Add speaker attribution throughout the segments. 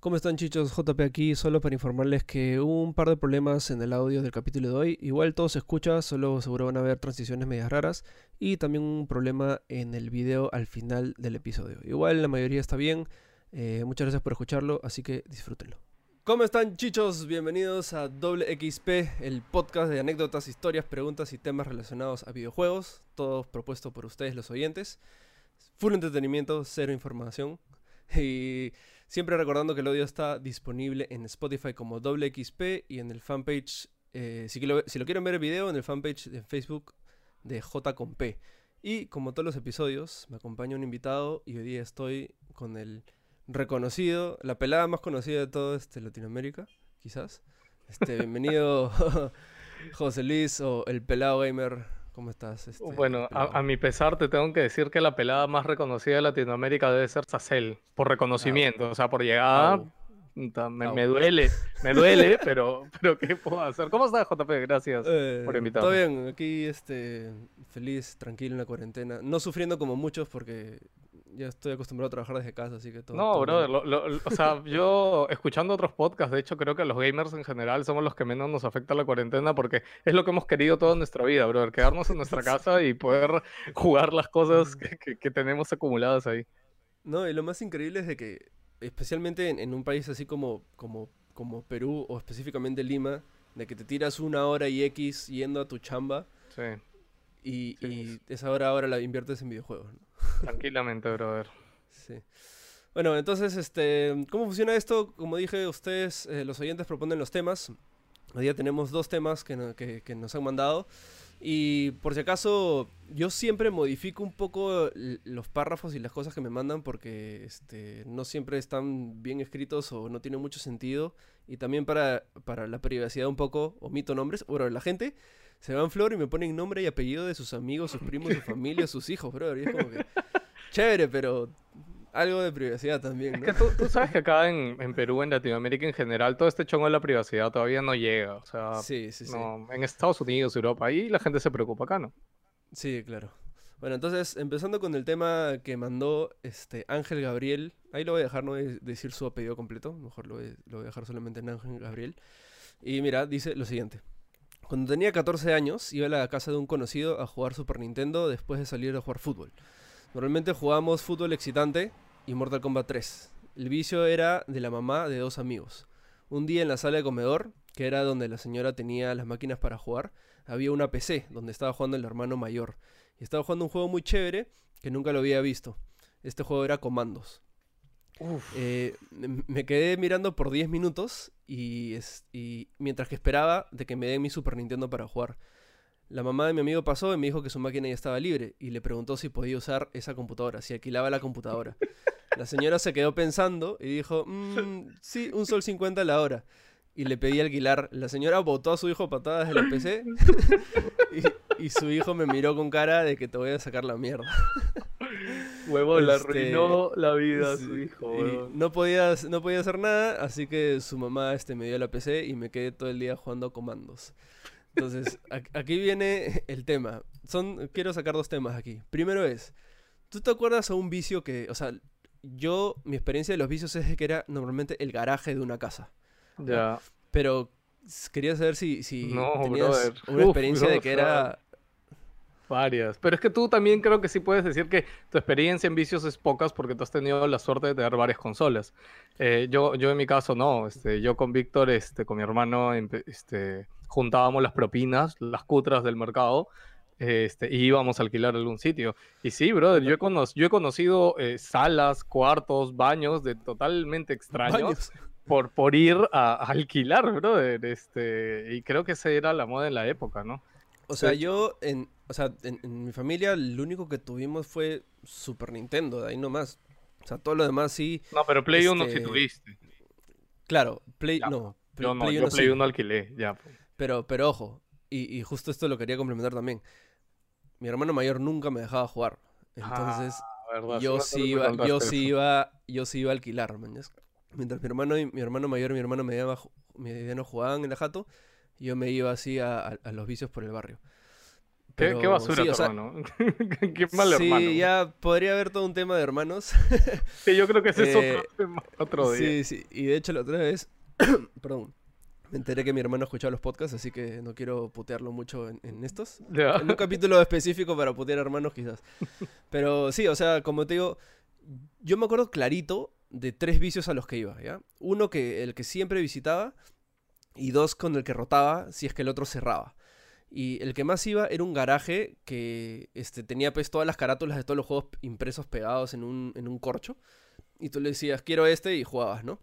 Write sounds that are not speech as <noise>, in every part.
Speaker 1: ¿Cómo están chichos? JP aquí, solo para informarles que hubo un par de problemas en el audio del capítulo de hoy. Igual todo se escucha, solo seguro van a haber transiciones medias raras. Y también un problema en el video al final del episodio. Igual la mayoría está bien. Eh, muchas gracias por escucharlo, así que disfrútenlo. ¿Cómo están chichos? Bienvenidos a XP, el podcast de anécdotas, historias, preguntas y temas relacionados a videojuegos. Todo propuesto por ustedes los oyentes. Full entretenimiento, cero información. <laughs> Y siempre recordando que el audio está disponible en Spotify como XP y en el fanpage, eh, si, lo, si lo quieren ver el video, en el fanpage de Facebook de J con P. Y como todos los episodios, me acompaña un invitado y hoy día estoy con el reconocido, la pelada más conocida de todo este Latinoamérica, quizás. Este, <laughs> bienvenido <laughs> José Luis o el pelado gamer ¿Cómo estás? Este,
Speaker 2: bueno, a, mi pesar te tengo que decir que la pelada más reconocida de Latinoamérica debe ser Sacel, por reconocimiento, o sea, por llegada. Me, duele, me duele, <laughs> pero, pero ¿qué puedo hacer? ¿Cómo estás, JP? Gracias
Speaker 1: eh, por invitarme. Todo bien, aquí este, feliz, tranquilo en la cuarentena. No sufriendo como muchos porque ya estoy acostumbrado a trabajar desde casa, así que todo.
Speaker 2: No, brother, o sea, <laughs> yo escuchando otros podcasts, de hecho, creo que los gamers en general somos los que menos nos afecta la cuarentena porque es lo que hemos querido toda nuestra vida, brother, quedarnos en <laughs> nuestra casa y poder jugar las cosas que, tenemos acumuladas ahí.
Speaker 1: No, y lo más increíble es de que, especialmente en, un país así como, como, como Perú o específicamente Lima, de que te tiras una hora y X yendo a tu chamba. Sí. Y, y esa hora ahora la inviertes en videojuegos. ¿no?
Speaker 2: Tranquilamente, brother.
Speaker 1: Sí. Bueno, entonces, este, ¿cómo funciona esto? Como dije, ustedes, eh, los oyentes, proponen los temas. Hoy día tenemos dos temas que, que, nos han mandado. Y por si acaso, yo siempre modifico un poco los párrafos y las cosas que me mandan porque este, no siempre están bien escritos o no tienen mucho sentido. Y también para, para la privacidad un poco omito nombres. Bueno, la gente se van flor y me ponen nombre y apellido de sus amigos, sus primos, su familia, sus hijos, bro. Y es como que <laughs> chévere, pero algo de privacidad también.
Speaker 2: ¿no? Es que tú, sabes que acá en, en, Perú, en Latinoamérica en general, todo este chongo de la privacidad todavía no llega. O sea, sí, sí, sí. en Estados Unidos, Europa, ahí la gente se preocupa acá, ¿no?
Speaker 1: Sí, claro. Bueno, entonces, empezando con el tema que mandó este Ángel Gabriel. Ahí lo voy a dejar, no voy a decir su apellido completo. Mejor lo voy, lo voy a dejar solamente en Ángel Gabriel. Y mira, dice lo siguiente. Cuando tenía 14 años, iba a la casa de un conocido a jugar Super Nintendo después de salir a jugar fútbol. Normalmente jugábamos fútbol excitante y Mortal Kombat 3. El vicio era de la mamá de dos amigos. Un día en la sala de comedor, que era donde la señora tenía las máquinas para jugar, había una PC donde estaba jugando el hermano mayor. Y estaba jugando un juego muy chévere que nunca lo había visto. Este juego era Comandos. Eh, me quedé mirando por 10 minutos y, y mientras que esperaba de que me den mi Super Nintendo para jugar. La mamá de mi amigo pasó y me dijo que su máquina ya estaba libre y le preguntó si podía usar esa computadora, si alquilaba la computadora. La señora se quedó pensando y dijo, mm, sí, un sol 50 a la hora. Y le pedí alquilar. La señora botó a su hijo patadas de la PC <laughs> y, y su hijo me miró con cara de que te voy a sacar la mierda.
Speaker 2: Huevo, le este, arruinó la vida a su hijo.
Speaker 1: No podía, no podía hacer nada, así que su mamá este, me dio la PC y me quedé todo el día jugando comandos. Entonces, <laughs> aquí viene el tema. Son, quiero sacar dos temas aquí. Primero es, ¿tú te acuerdas a un vicio que, o sea, yo, mi experiencia de los vicios es que era normalmente el garaje de una casa. Ya. Pero quería saber si, si tenías una experiencia de que era
Speaker 2: Varias. Pero es que tú también creo que sí puedes decir que tu experiencia en vicios es pocas porque tú has tenido la suerte de tener varias consolas. Eh, yo, yo en mi caso no. Este, yo con Víctor, este, con mi hermano, este, juntábamos las propinas, las cutras del mercado. Este, y íbamos a alquilar algún sitio. Y sí, brother, yo he, yo he conocido eh, salas, cuartos, baños de totalmente extraños por, por ir a, a, alquilar, brother. Este, y creo que esa era la moda en la época, ¿no?
Speaker 1: O sea, yo, en, o sea, en, mi familia lo único que tuvimos fue Super Nintendo, de ahí nomás. O sea, todo lo demás sí.
Speaker 2: No, pero Play 1 sí este, tuviste.
Speaker 1: Claro, Play no.
Speaker 2: yo no, yo Play 1 alquilé, ya. Pues.
Speaker 1: Pero, pero ojo, y, justo esto lo quería complementar también. Mi hermano mayor nunca me dejaba jugar. Entonces, ah, yo, sí iba, yo, sí iba, yo sí iba a alquilar, Mientras mi hermano y mi hermano mayor y mi hermano mediano, jugaban en la jato, yo me iba así a, los vicios por el barrio.
Speaker 2: ¿Qué, qué
Speaker 1: Pero
Speaker 2: basura,
Speaker 1: sí, o sea,
Speaker 2: hermano. <laughs> qué mal
Speaker 1: sí,
Speaker 2: hermano.
Speaker 1: ya podría haber todo un tema de hermanos. <laughs>
Speaker 2: Sí, yo creo que ese es
Speaker 1: Eh,
Speaker 2: otro, tema, otro día.
Speaker 1: Sí, sí. Y de hecho la otra vez, <coughs> perdón, me enteré que mi hermano escuchaba los podcasts, así que no quiero putearlo mucho en, en estos. En un capítulo específico para putear hermanos quizás. <laughs> Pero sí, o sea, como te digo, yo me acuerdo clarito de tres vicios a los que iba, ¿ya? Uno que el que siempre visitaba y dos con el que rotaba si es que el otro cerraba. Y el que más iba era un garaje que este, tenía pues todas las carátulas de todos los juegos impresos pegados en un, en un corcho. Y tú le decías, quiero este y jugabas, ¿no?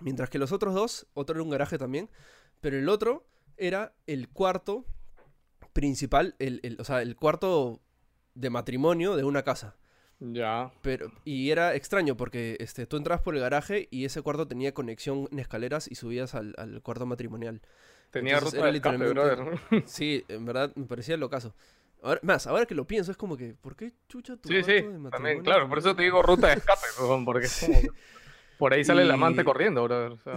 Speaker 1: Mientras que los otros dos, otro era un garaje también, pero el otro era el cuarto principal, el, el- o sea, el cuarto de matrimonio de una casa.
Speaker 2: Ya.
Speaker 1: Pero, y era extraño porque este, tú entras por el garaje y ese cuarto tenía conexión en escaleras y subías al, al cuarto matrimonial.
Speaker 2: Tenía
Speaker 1: Entonces
Speaker 2: ruta de escape, brother. <laughs>
Speaker 1: Sí, en verdad me parecía locazo. Ahora, más, ahora que lo pienso, es como que, ¿por qué chucha tu
Speaker 2: Sí,
Speaker 1: cuarto
Speaker 2: sí,
Speaker 1: de
Speaker 2: también,
Speaker 1: matrimonio
Speaker 2: claro, por eso te digo ruta de escape, <laughs> porque es como por ahí sale el amante corriendo, brother. o sea.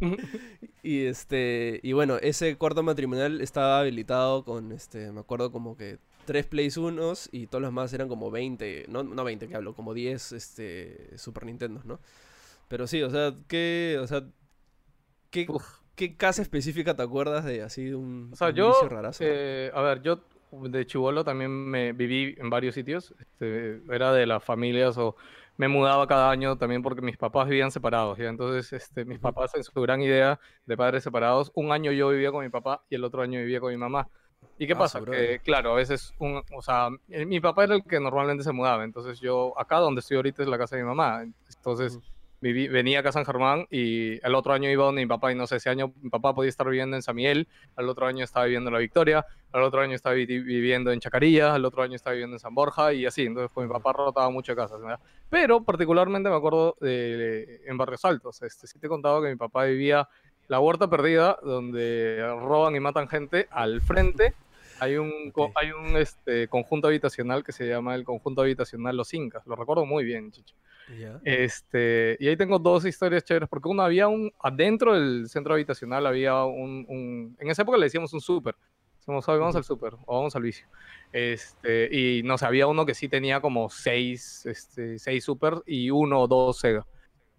Speaker 2: <laughs>
Speaker 1: Y este, y bueno, ese cuarto matrimonial estaba habilitado con este, me acuerdo como que tres Plays unos y todos los más eran como 20, no, no 20 que hablo, como 10 este Super Nintendo, ¿no? Pero sí, o sea, ¿qué, o sea, qué, qué casa específica te acuerdas de así de un,
Speaker 2: O sea,
Speaker 1: un
Speaker 2: yo,
Speaker 1: rarazo?
Speaker 2: eh, a ver, yo de chivolo también me viví en varios sitios. este, era de las familias o me mudaba cada año también porque mis papás vivían separados. ¿ya? Entonces, este, mis papás en su gran idea de padres separados, un año yo vivía con mi papá y el otro año vivía con mi mamá. ¿Y qué
Speaker 1: Ah,
Speaker 2: pasa? Que, claro, a veces, un, o sea, eh, mi papá era el que normalmente se mudaba. Entonces, yo, acá donde estoy ahorita es la casa de mi mamá. Entonces, viví- venía acá a San Germán y el otro año iba donde mi papá y no sé, ese año mi papá podía estar viviendo en San Miguel, al otro año estaba viviendo en La Victoria, al otro año estaba vi- viviendo en Chacarilla, al otro año estaba viviendo en San Borja y así, entonces pues mi papá rotaba mucho de casas, ¿verdad? Pero particularmente me acuerdo de, en Barrios Altos, este, sí te he contado que mi papá vivía la huerta perdida donde roban y matan gente al frente. Hay un, co-
Speaker 1: Ok.
Speaker 2: hay un este, conjunto habitacional que se llama el conjunto habitacional Los Incas, lo recuerdo muy bien, Chicho. Este, y ahí tengo dos historias chéveres, porque uno había un, adentro del centro habitacional había un, un- en esa época le decíamos un súper, decíamos, "Oye, vamos al súper, o vamos al vicio. Este, y no sé, había uno que sí tenía como seis, este, seis súper y uno o dos Sega.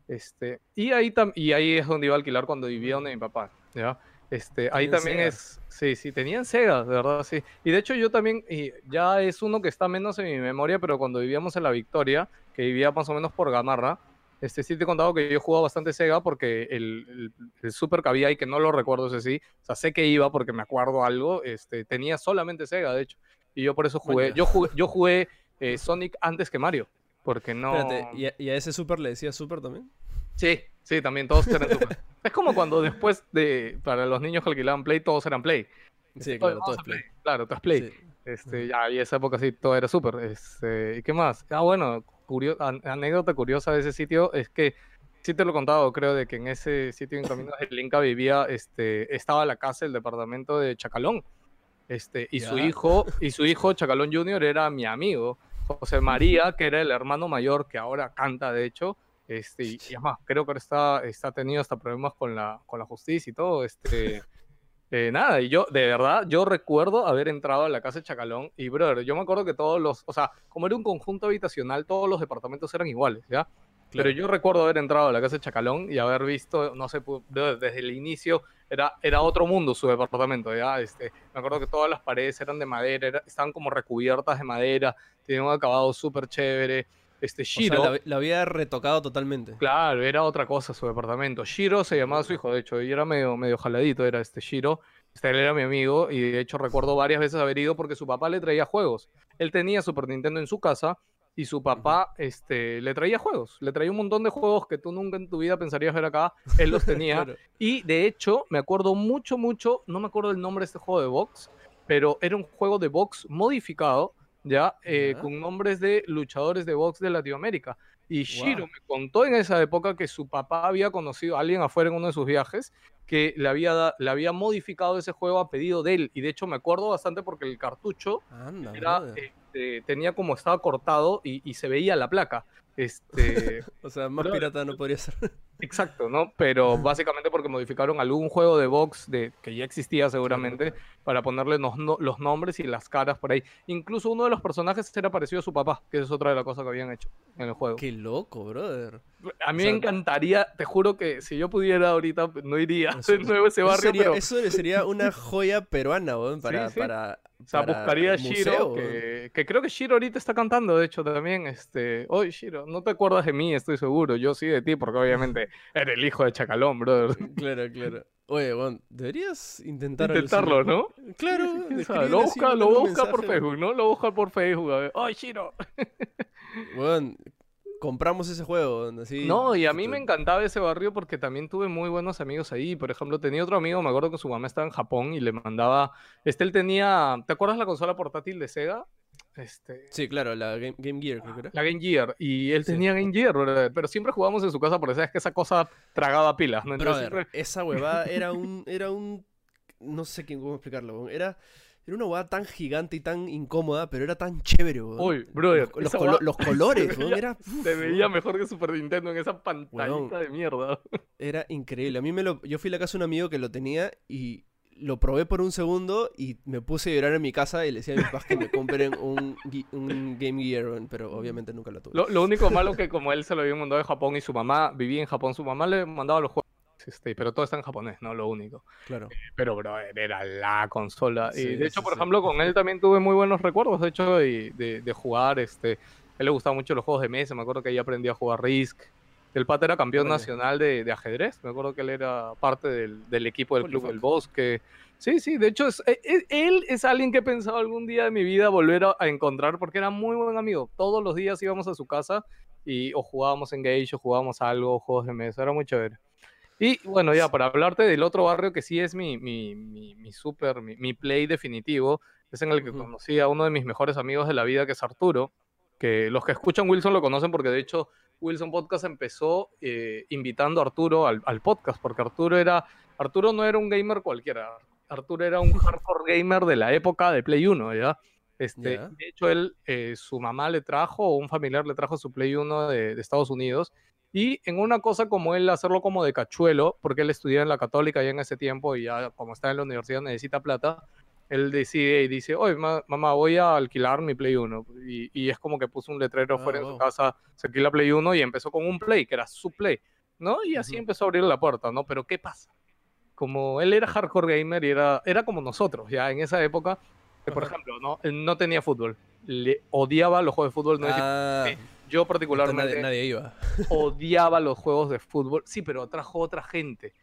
Speaker 2: Este, y ahí, y ahí es donde iba a alquilar cuando vivía donde mi papá, ¿ya? Este, ahí también
Speaker 1: Sega.
Speaker 2: es, sí, sí, tenían Sega, de verdad, sí. Y de hecho yo también, y ya es uno que está menos en mi memoria, pero cuando vivíamos en La Victoria, que vivía más o menos por Gamarra, este, sí te he contado que yo jugaba bastante Sega porque el, el, el Super que había y que no lo recuerdo ese sí, o sea, sé que iba porque me acuerdo algo, este, tenía solamente Sega, de hecho, y yo por eso jugué, yo jugué, yo jugué eh, Sonic antes que Mario, porque no...
Speaker 1: Espérate, ¿y a, y a ese Super le decías Super también?
Speaker 2: Sí, sí, también todos eran Super. <laughs> es como cuando después de, para los niños que alquilaban Play, todos eran Play.
Speaker 1: Sí, claro, todo es Play.
Speaker 2: Claro, todo es Play.
Speaker 1: Sí.
Speaker 2: Este, ya, y esa época sí, todo era súper. Este, ¿Y qué más? Ah, bueno, curio- an- anécdota curiosa de ese sitio es que, sí te lo he contado, creo, de que en ese sitio en Caminos del Inca vivía, este, estaba la casa, el departamento de Chacalón. Este, y su hijo, y su hijo, Chacalón Jr., era mi amigo, José María, que era el hermano mayor, que ahora canta, de hecho. Este, y, y además, creo que ahora está, está tenido hasta problemas con la, con la justicia y todo. Este, <laughs> eh, nada, y yo, de verdad, yo recuerdo haber entrado a la casa de Chacalón y, brother, yo me acuerdo que todos los, o sea, como era un conjunto habitacional, todos los departamentos eran iguales, ¿ya? Pero
Speaker 1: Claro.
Speaker 2: yo recuerdo haber entrado a la casa de Chacalón y haber visto, no sé, desde el inicio era, era otro mundo su departamento, ¿ya? Este, me acuerdo que todas las paredes eran de madera, era- estaban como recubiertas de madera, tenían un acabado súper chévere. Este,
Speaker 1: O sea,
Speaker 2: Shiro,
Speaker 1: la, la había retocado totalmente.
Speaker 2: Claro, era otra cosa su departamento. Shiro se llamaba su hijo, de hecho, y era medio, medio jaladito, era este Shiro. Este, él era mi amigo y de hecho recuerdo varias veces haber ido porque su papá le traía juegos. Él tenía Super Nintendo en su casa y su papá este, le traía juegos. Le traía un montón de juegos que tú nunca en tu vida pensarías ver acá. Él los <laughs> tenía.
Speaker 1: Claro.
Speaker 2: Y de hecho, me acuerdo mucho, mucho, no me acuerdo el nombre de este juego de box, pero era un juego de box modificado, ya, eh,
Speaker 1: Ya.
Speaker 2: con nombres de luchadores de box de Latinoamérica. Y Shiro me contó en esa época que su papá había conocido a alguien afuera en uno de sus viajes que le había, da- le había modificado ese juego a pedido de él. Y de hecho me acuerdo bastante porque el cartucho
Speaker 1: Anda,
Speaker 2: era,
Speaker 1: brother.
Speaker 2: este, tenía como estaba cortado y, y se veía la placa. Este, <laughs>
Speaker 1: O sea, más pirata no podría ser. <laughs>
Speaker 2: exacto, ¿no? Pero básicamente porque modificaron algún juego de box de, que ya existía seguramente para ponerle los, no- los nombres y las caras por ahí. Incluso uno de los personajes era parecido a su papá, que es otra de las cosas que habían hecho en el juego.
Speaker 1: Qué loco, brother.
Speaker 2: A mí
Speaker 1: o sea-
Speaker 2: me encantaría, te juro que si yo pudiera ahorita no iría
Speaker 1: Eso-
Speaker 2: de nuevo a ese
Speaker 1: Eso
Speaker 2: barrio,
Speaker 1: sería,
Speaker 2: pero...
Speaker 1: eso le sería una joya peruana, weón, <laughs> para,
Speaker 2: sí.
Speaker 1: para,
Speaker 2: sea,
Speaker 1: para
Speaker 2: buscaría a Shiro, que, que creo que Shiro ahorita está cantando, de hecho, también. Este, oye, Shiro, no te acuerdas de mí, estoy seguro. Yo sí de ti, porque obviamente <laughs> eres el hijo de Chacalón, brother. <laughs>
Speaker 1: Claro, claro. Oye, weón, deberías intentar
Speaker 2: Intentarlo. ¿no?
Speaker 1: Claro.
Speaker 2: Lo busca, lo busca por. Facebook, ¿no? Lo busca por Facebook. A ver, oye, Shiro. <laughs>
Speaker 1: Weón, compramos ese juego, así.
Speaker 2: No, y a mí me encantaba ese barrio porque también tuve muy buenos amigos ahí. Por ejemplo, tenía otro amigo, me acuerdo que su mamá estaba en Japón y le mandaba. Este, él tenía. ¿Te acuerdas la consola portátil de Sega? Este.
Speaker 1: Sí, claro, la Game, Game Gear, creo que era.
Speaker 2: La Game Gear. Y él
Speaker 1: Sí.
Speaker 2: tenía Game Gear, brother, pero siempre jugábamos en su casa porque sabes que esa cosa tragaba pilas, ¿no?
Speaker 1: Brother,
Speaker 2: siempre-
Speaker 1: esa huevada era un, era un, no sé cómo explicarlo. Era, era una huevada tan gigante y tan incómoda, pero era tan chévere, weón.
Speaker 2: Uy, brother,
Speaker 1: los, los
Speaker 2: esa
Speaker 1: colo-
Speaker 2: hueá
Speaker 1: los colores, <laughs> weón, era,
Speaker 2: Se veía mejor que Super Nintendo en esa pantallita de mierda. <laughs>
Speaker 1: era increíble. A mí me lo, yo fui a la casa de un amigo que lo tenía y lo probé por un segundo y me puse a llorar en mi casa y le decía a mis papás que me <laughs> compren un, Game Gear, pero obviamente nunca lo tuve.
Speaker 2: Lo, lo único malo que como él se lo había mandado de Japón y su mamá vivía en Japón, su mamá le mandaba los juegos. Este, pero todo está en japonés, no lo único.
Speaker 1: Claro.
Speaker 2: Pero, brother, era la consola.
Speaker 1: Sí,
Speaker 2: y de hecho, por
Speaker 1: sí.
Speaker 2: ejemplo, con él también tuve muy buenos recuerdos, de hecho, de, de, de jugar. Este, a él le gustaban mucho los juegos de mesa. Me acuerdo que ahí aprendí a jugar Risk. El pata era campeón
Speaker 1: Órale.
Speaker 2: nacional de, de ajedrez. Me acuerdo que él era parte del, del equipo del
Speaker 1: Holy
Speaker 2: Club
Speaker 1: fuck.
Speaker 2: del Bosque. Sí, sí, de hecho, es- e- e- él es alguien que he pensado algún día de mi vida volver a, a encontrar porque era muy buen amigo. Todos los días íbamos a su casa y o jugábamos Engage o jugábamos algo, juegos de mesa. Era muy chévere. Y bueno, ya para hablarte del otro barrio que sí es mi, mi, mi, mi super, mi, mi play definitivo, es en el que conocí a uno de mis mejores amigos de la vida, que es Arturo, que los que escuchan Wilson lo conocen porque de hecho Wilson Podcast empezó eh, invitando a Arturo al, al podcast, porque Arturo era, Arturo no era un gamer cualquiera, Arturo era un hardcore gamer de la época de Play 1, ¿ya? Este,
Speaker 1: Ya.
Speaker 2: De hecho, él, eh, su mamá le trajo, o un familiar le trajo su Play 1 de, de Estados Unidos, y en una cosa como él, hacerlo como de cachuelo, porque él estudiaba en la católica ya en ese tiempo y ya como está en la universidad necesita plata, él decide y dice, oye, ma- mamá, voy a alquilar mi Play 1. Y, y es como que puso un letrero
Speaker 1: Ah,
Speaker 2: fuera de su casa, se alquila Play 1 y empezó con un Play, que era su Play, ¿no? Y así
Speaker 1: Ujú.
Speaker 2: empezó a abrir la puerta, ¿no? Pero ¿qué pasa? Como él era hardcore gamer y era, era como nosotros, ya en esa época, que por ejemplo, ¿no? Él no tenía fútbol, le odiaba los juegos de fútbol, no decía-
Speaker 1: Ah,
Speaker 2: sí, yo particularmente
Speaker 1: nadie, nadie iba. <laughs>
Speaker 2: odiaba los juegos de fútbol. Sí, pero atrajo otra gente.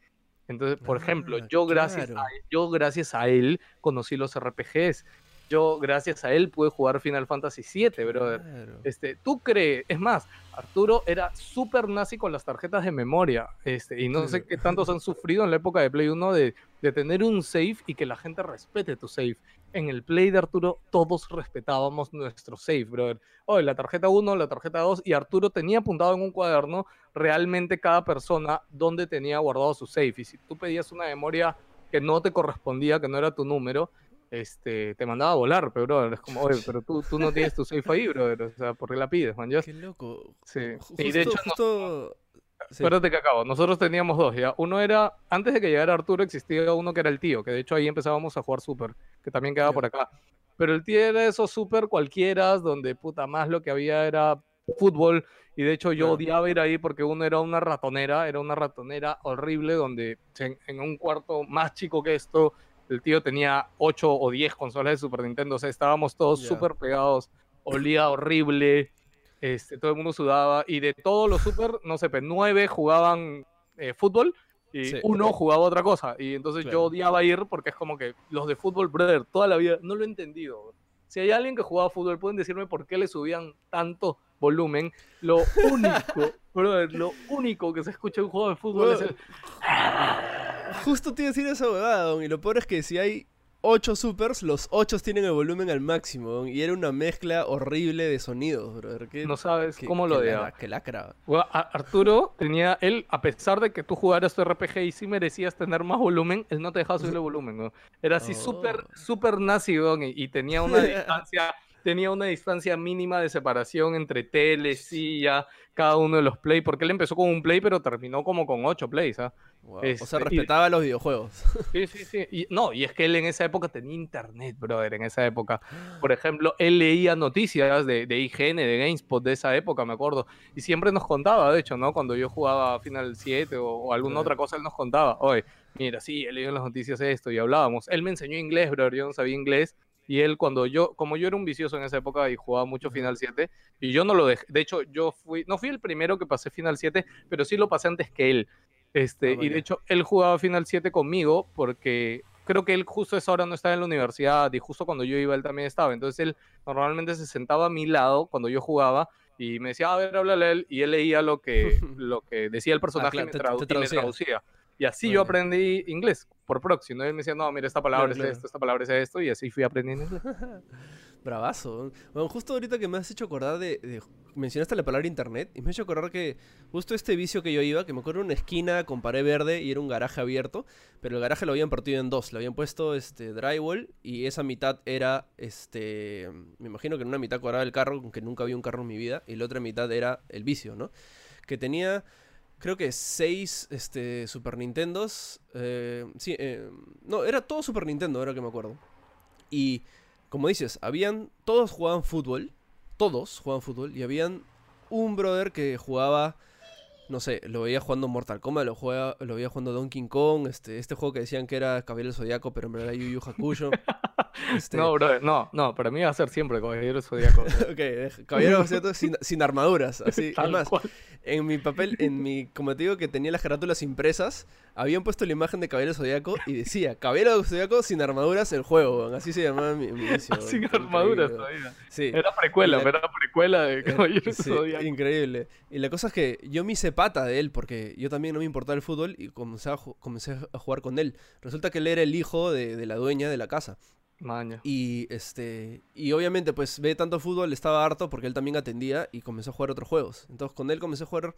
Speaker 2: Entonces, por ejemplo,
Speaker 1: Ah,
Speaker 2: yo gracias,
Speaker 1: claro.
Speaker 2: a, yo gracias a él conocí los RPGs. Yo gracias a él pude jugar Final Fantasy VII, brother.
Speaker 1: Claro.
Speaker 2: Este, tú crees, es más, Arturo era súper nazi con las tarjetas de memoria. Este, y no sé qué tantos han sufrido en la época de Play 1 de, de tener un save y que la gente respete tu save. En el Play de Arturo todos respetábamos nuestro save, brother. Oye, la tarjeta 1, la tarjeta 2, y Arturo tenía apuntado en un cuaderno realmente cada persona dónde tenía guardado su save. Y si tú pedías una memoria que no te correspondía, que no era tu número, este, te mandaba a volar, pero brother, es como, oye, pero tú, tú no tienes tu safe ahí, brother, o sea, ¿por qué la pides, man? Ya-
Speaker 1: Qué loco.
Speaker 2: Sí.
Speaker 1: Ju-
Speaker 2: Y de
Speaker 1: justo-
Speaker 2: hecho, no-
Speaker 1: justo- sí.
Speaker 2: Espérate que acabo. Nosotros teníamos dos, ¿ya? Uno era, antes de que llegara Arturo, existía uno que era el tío, que de hecho ahí empezábamos a jugar Super, que también quedaba por acá. Pero el tío era esos Super cualquiera, donde puta más lo que había era fútbol, y de hecho yo odiaba ir ahí porque uno era una ratonera, era una ratonera horrible, donde en, en un cuarto más chico que esto, el tío tenía 8 o 10 consolas de Super Nintendo, o sea, estábamos todos
Speaker 1: Ya.
Speaker 2: súper pegados, olía horrible, este, todo el mundo sudaba, y de todos los Super, no sé, pues, nueve jugaban eh, fútbol y
Speaker 1: Sí.
Speaker 2: uno jugaba otra cosa, y entonces
Speaker 1: Claro.
Speaker 2: yo odiaba ir porque es como que los de fútbol, brother, toda la vida, no lo he entendido. Si hay alguien que jugaba fútbol, pueden decirme por qué le subían tanto volumen. Lo único, <laughs> brother, lo único que se escucha en un juego de fútbol es el...
Speaker 1: Justo te iba a decir esa huevada, don, y lo peor es que si hay 8 supers, los 8 tienen el volumen al máximo, don, y era una mezcla horrible de sonidos, brother. Qué-
Speaker 2: No sabes
Speaker 1: qué-
Speaker 2: cómo lo
Speaker 1: lacra- Qué lacra.
Speaker 2: Bueno, Arturo tenía, él, a pesar de que tú jugaras tu RPG y sí merecías tener más volumen, él no te dejaba subir el volumen, ¿no? Era así
Speaker 1: Oh.
Speaker 2: súper, súper nazi, weón, y, y tenía una <laughs> distancia, tenía una distancia mínima de separación entre tele, silla, cada uno de los play, porque él empezó con un play, pero terminó como con ocho plays, ¿ah?
Speaker 1: Wow. O sea,
Speaker 2: Este, y-
Speaker 1: respetaba los videojuegos. <laughs>
Speaker 2: Sí, sí, sí. Y, no, y es que él en esa época tenía internet, brother, en esa época. <gasps> Por ejemplo, él leía noticias de, de IGN, de GameSpot de esa época, me acuerdo. Y siempre nos contaba, de hecho, ¿no? Cuando yo jugaba Final 7 o, o alguna
Speaker 1: Claro.
Speaker 2: otra cosa, él nos contaba, oye, mira, sí, he leído en las noticias esto y hablábamos. Él me enseñó inglés, brother, yo no sabía inglés. Y él, cuando yo, como yo era un vicioso en esa época y jugaba mucho Final 7, y yo no lo dejé, de hecho, yo fui, no fui el primero que pasé Final 7, pero sí lo pasé antes que él. Este,
Speaker 1: Ah,
Speaker 2: y de hecho, él jugaba Final 7 conmigo porque creo que él justo a esa hora no estaba en la universidad y justo cuando yo iba él también estaba. Entonces él normalmente se sentaba a mi lado cuando yo jugaba y me decía, a ver, háblale a él. Y él leía lo que, <laughs> lo que decía el personaje
Speaker 1: claro,
Speaker 2: y, me
Speaker 1: te- te
Speaker 2: y me
Speaker 1: traducía.
Speaker 2: Y así yo aprendí inglés por proxy, ¿no? Él me decía, no, mira, esta palabra
Speaker 1: Claro,
Speaker 2: es
Speaker 1: claro.
Speaker 2: esto, esta palabra es esto, y así fui aprendiendo inglés. <laughs>
Speaker 1: Bravazo. Bueno, justo ahorita que me has hecho acordar de, de- Mencionaste la palabra internet y me has hecho acordar que justo este vicio que yo iba, que me acuerdo era una esquina con pared verde y era un garaje abierto, pero el garaje lo habían partido en dos, le habían puesto este drywall y esa mitad era este me imagino que en una mitad cuadrada el carro, aunque nunca vi un carro en mi vida, y la otra mitad era el vicio, ¿no? Que tenía creo que seis este Super Nintendos, eh, sí, eh, no, era todo Super Nintendo, ahora que me acuerdo. Y como dices, habían. Todos jugaban fútbol. Todos jugaban fútbol. Y habían un brother que jugaba. No sé, lo veía jugando Mortal Kombat, lo, juega, lo veía jugando Donkey Kong, este, este juego que decían que era Caballero Zodiaco, pero en verdad era Yu Yu Hakusho. <laughs> Este,
Speaker 2: No, brother, no, no, para mí va a ser siempre Caballero Zodíaco. <laughs>
Speaker 1: ok, Caballero del Zodiaco sin, sin armaduras, así. Es <laughs>
Speaker 2: Tal
Speaker 1: más,
Speaker 2: cual.
Speaker 1: en mi papel, en mi, como te digo que tenía las carátulas impresas, habían puesto la imagen de Caballero del Zodiaco y decía, Caballero del Zodiaco sin armaduras el juego, así se llamaba mi, mi <laughs>
Speaker 2: Sin armaduras todavía.
Speaker 1: Sí.
Speaker 2: Era precuela,
Speaker 1: La-
Speaker 2: era precuela de Caballero
Speaker 1: Sí,
Speaker 2: Zodíaco.
Speaker 1: increíble. Y la cosa es que yo me hice pata de él porque yo también no me importaba el fútbol y comencé a, ju- comencé a jugar con él. Resulta que él era el hijo de, de la dueña de la casa.
Speaker 2: Maña.
Speaker 1: Y este y obviamente pues ve tanto fútbol, estaba harto porque él también atendía y comenzó a jugar otros juegos. Entonces con él comencé a jugar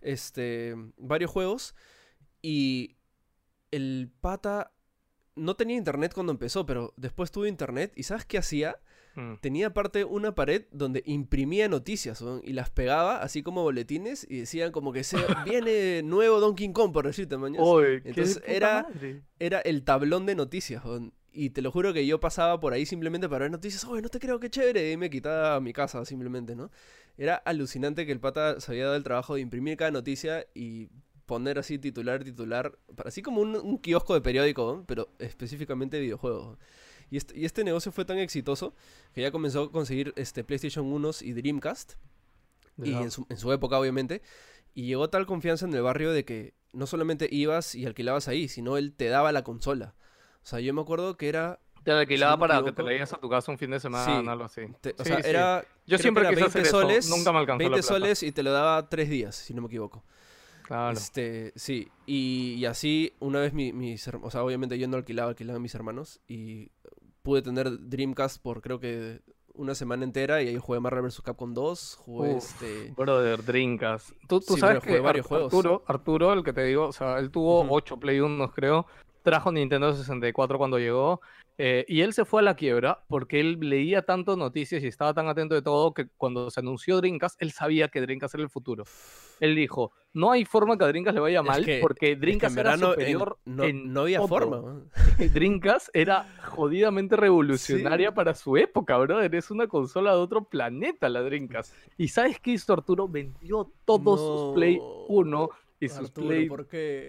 Speaker 1: este varios juegos y el pata no tenía internet cuando empezó, pero después tuvo internet y ¿sabes qué hacía?
Speaker 2: Mm.
Speaker 1: tenía aparte una pared donde imprimía noticias y las pegaba así como boletines y decían como que se <laughs> viene nuevo Donkey Kong por decirte mañana. Entonces era-
Speaker 2: madre.
Speaker 1: Era el tablón de noticias y te lo juro que yo pasaba por ahí simplemente para ver noticias. Oye, no te creo que chévere y me quitaba mi casa simplemente, ¿no? Era alucinante que el pata se había dado el trabajo de imprimir cada noticia y poner así titular, titular, para- así como un, un kiosco de periódico, weón, pero específicamente de videojuegos. Y este, y este negocio fue tan exitoso que ya comenzó a conseguir este PlayStation 1 y Dreamcast. Y en su, en su época, obviamente. Y llegó tal confianza en el barrio de que no solamente ibas y alquilabas ahí, sino él te daba la consola. O sea, yo me acuerdo que era.
Speaker 2: Te la alquilaba
Speaker 1: no
Speaker 2: para que te lleves a tu casa un fin de semana
Speaker 1: Sí.
Speaker 2: o algo así.
Speaker 1: te- o
Speaker 2: Sí,
Speaker 1: sea,
Speaker 2: sí.
Speaker 1: era.
Speaker 2: Yo siempre
Speaker 1: que era
Speaker 2: quise hacer eso, nunca me alcanzó la
Speaker 1: 20
Speaker 2: plata.
Speaker 1: soles y te lo daba tres días, si no me equivoco.
Speaker 2: Claro.
Speaker 1: Este, sí, y, y así una vez mi- mis hermanos, o sea, obviamente yo no alquilaba, alquilaban mis hermanos y pude tener Dreamcast por creo que una semana entera y ahí jugué Marvel vs. Capcom 2, jugué
Speaker 2: Uf,
Speaker 1: este...
Speaker 2: Brother, Drinkas. Tú, tú sabes
Speaker 1: jugué
Speaker 2: que
Speaker 1: varios
Speaker 2: Ar-
Speaker 1: juegos.
Speaker 2: Arturo, Arturo, el que te digo, o sea, él tuvo
Speaker 1: Ujú.
Speaker 2: 8 Play 1, creo. Trajo Nintendo 64 cuando llegó. eh, y él se fue a la quiebra porque él leía tanto noticias y estaba tan atento de todo que cuando se anunció Dreamcast, él sabía que Dreamcast era el futuro. Él dijo, no hay forma que a Dreamcast le vaya
Speaker 1: Es
Speaker 2: mal
Speaker 1: que-
Speaker 2: porque
Speaker 1: es que
Speaker 2: Dreamcast era
Speaker 1: en-
Speaker 2: superior
Speaker 1: no,
Speaker 2: en
Speaker 1: no había forma. <laughs>
Speaker 2: Dreamcast era jodidamente revolucionaria para su época, brother. Es una consola de otro planeta la Dreamcast. ¿Y sabes qué hizo Arturo? Vendió todos sus Play
Speaker 1: No,
Speaker 2: 1 y sus
Speaker 1: Arturo,
Speaker 2: Play...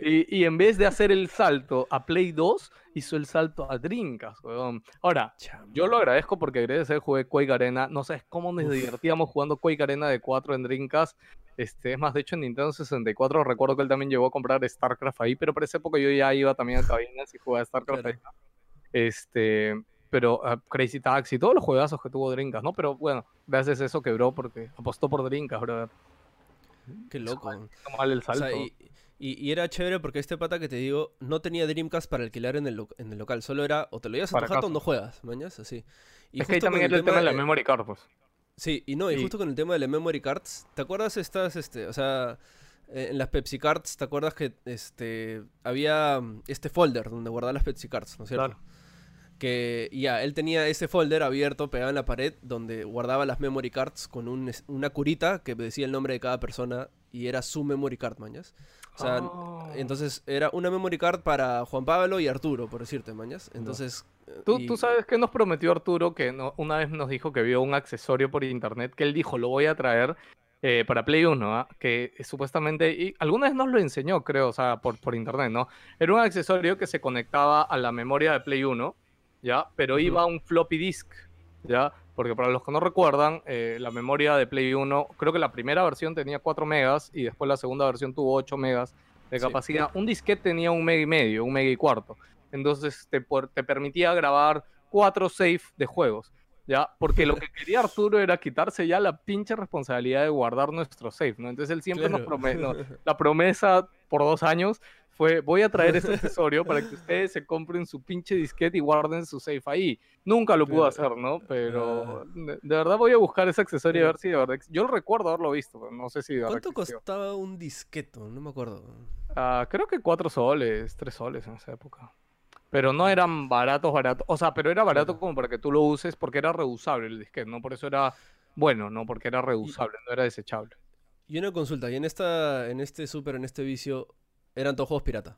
Speaker 2: Y, y en vez de hacer el salto a Play 2, hizo el salto a Dreamcast, weón. Ahora, yo lo agradezco porque gracias a él jugué Quake Arena. No sabes cómo nos
Speaker 1: Uf.
Speaker 2: divertíamos jugando Quake Arena de 4 en Dreamcast. Este, es más, de hecho en Nintendo 64 recuerdo que él también llegó a comprar StarCraft ahí, pero por esa época yo ya iba también a cabinas y jugaba StarCraft
Speaker 1: Claro.
Speaker 2: ahí. Este, pero ah, Crazy Taxi, todos los juegazos que tuvo Dreamcast, ¿no? Pero bueno, gracias a eso quebró porque apostó por Dreamcast, brother.
Speaker 1: Qué loco.
Speaker 2: Hizo mal el
Speaker 1: O sea,
Speaker 2: salto.
Speaker 1: y, y- y era chévere porque este pata que te digo no tenía Dreamcast para alquilar en el, lo- en el local. Solo era o te lo llevas a tu jato o no juegas, mañas, así. Y
Speaker 2: es que ahí también era el tema de la memory card, pues.
Speaker 1: Sí, y no, y justo con el tema de la memory cards, ¿te acuerdas estas, este, o sea, eh, en las Pepsi cards, ¿te acuerdas que este había mm, este folder donde guardar las Pepsi cards, ¿no es cierto?
Speaker 2: Claro.
Speaker 1: Que ya, él tenía ese folder abierto, pegado en la pared, donde guardaba las memory cards con un, una curita que decía el nombre de cada persona y era su memory card, mañas. O sea,
Speaker 2: Oh.
Speaker 1: entonces era una memory card para Juan Pablo y Arturo, por decirte, mañas. Entonces...
Speaker 2: ¿Tú,
Speaker 1: y-
Speaker 2: tú sabes qué nos prometió Arturo, que no- una vez nos dijo que vio un accesorio por internet, que él dijo, lo voy a traer eh, para Play 1, ¿ah? que eh, supuestamente, y alguna vez nos lo enseñó, creo, o sea, por, por internet, ¿no? Era un accesorio que se conectaba a la memoria de Play 1, ¿ya? Pero iba a un floppy disk, ¿ya? Porque para los que no recuerdan, eh, la memoria de Play 1, creo que la primera versión tenía 4 megas y después la segunda versión tuvo 8 megas de
Speaker 1: Sí.
Speaker 2: capacidad. Un disquete tenía un mega y medio, un mega y cuarto. Entonces te, te permitía grabar cuatro save de juegos. ¿Ya? Porque lo que <laughs> quería Arturo era quitarse ya la pinche responsabilidad de guardar nuestro save, ¿no? Entonces él siempre nos
Speaker 1: Claro.
Speaker 2: prometió, <laughs> la promesa por dos años fue, voy a traer ese <laughs> accesorio para que ustedes se compren su pinche disquete y guarden su save ahí. Nunca lo pudo hacer, ¿no? Pero de, de verdad voy a buscar ese accesorio y a ver si de verdad... Yo recuerdo haberlo visto, pero no sé si de verdad
Speaker 1: ¿Cuánto
Speaker 2: existió.
Speaker 1: costaba un disqueto? No me acuerdo.
Speaker 2: Ah, creo que cuatro soles, tres soles en esa época. Pero no eran baratos, baratos. O sea, pero era barato como para que tú lo uses porque era reusable el disquete, ¿no? Por eso era bueno, ¿no? Porque era reusable, no era desechable.
Speaker 1: Y una consulta, y en esta, en este super, en este vicio, eran todos juegos pirata.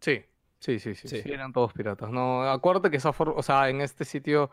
Speaker 2: Sí, sí, sí, sí,
Speaker 1: Sí.
Speaker 2: sí, eran todos piratas. No, acuérdate que esa forma, o sea, en este sitio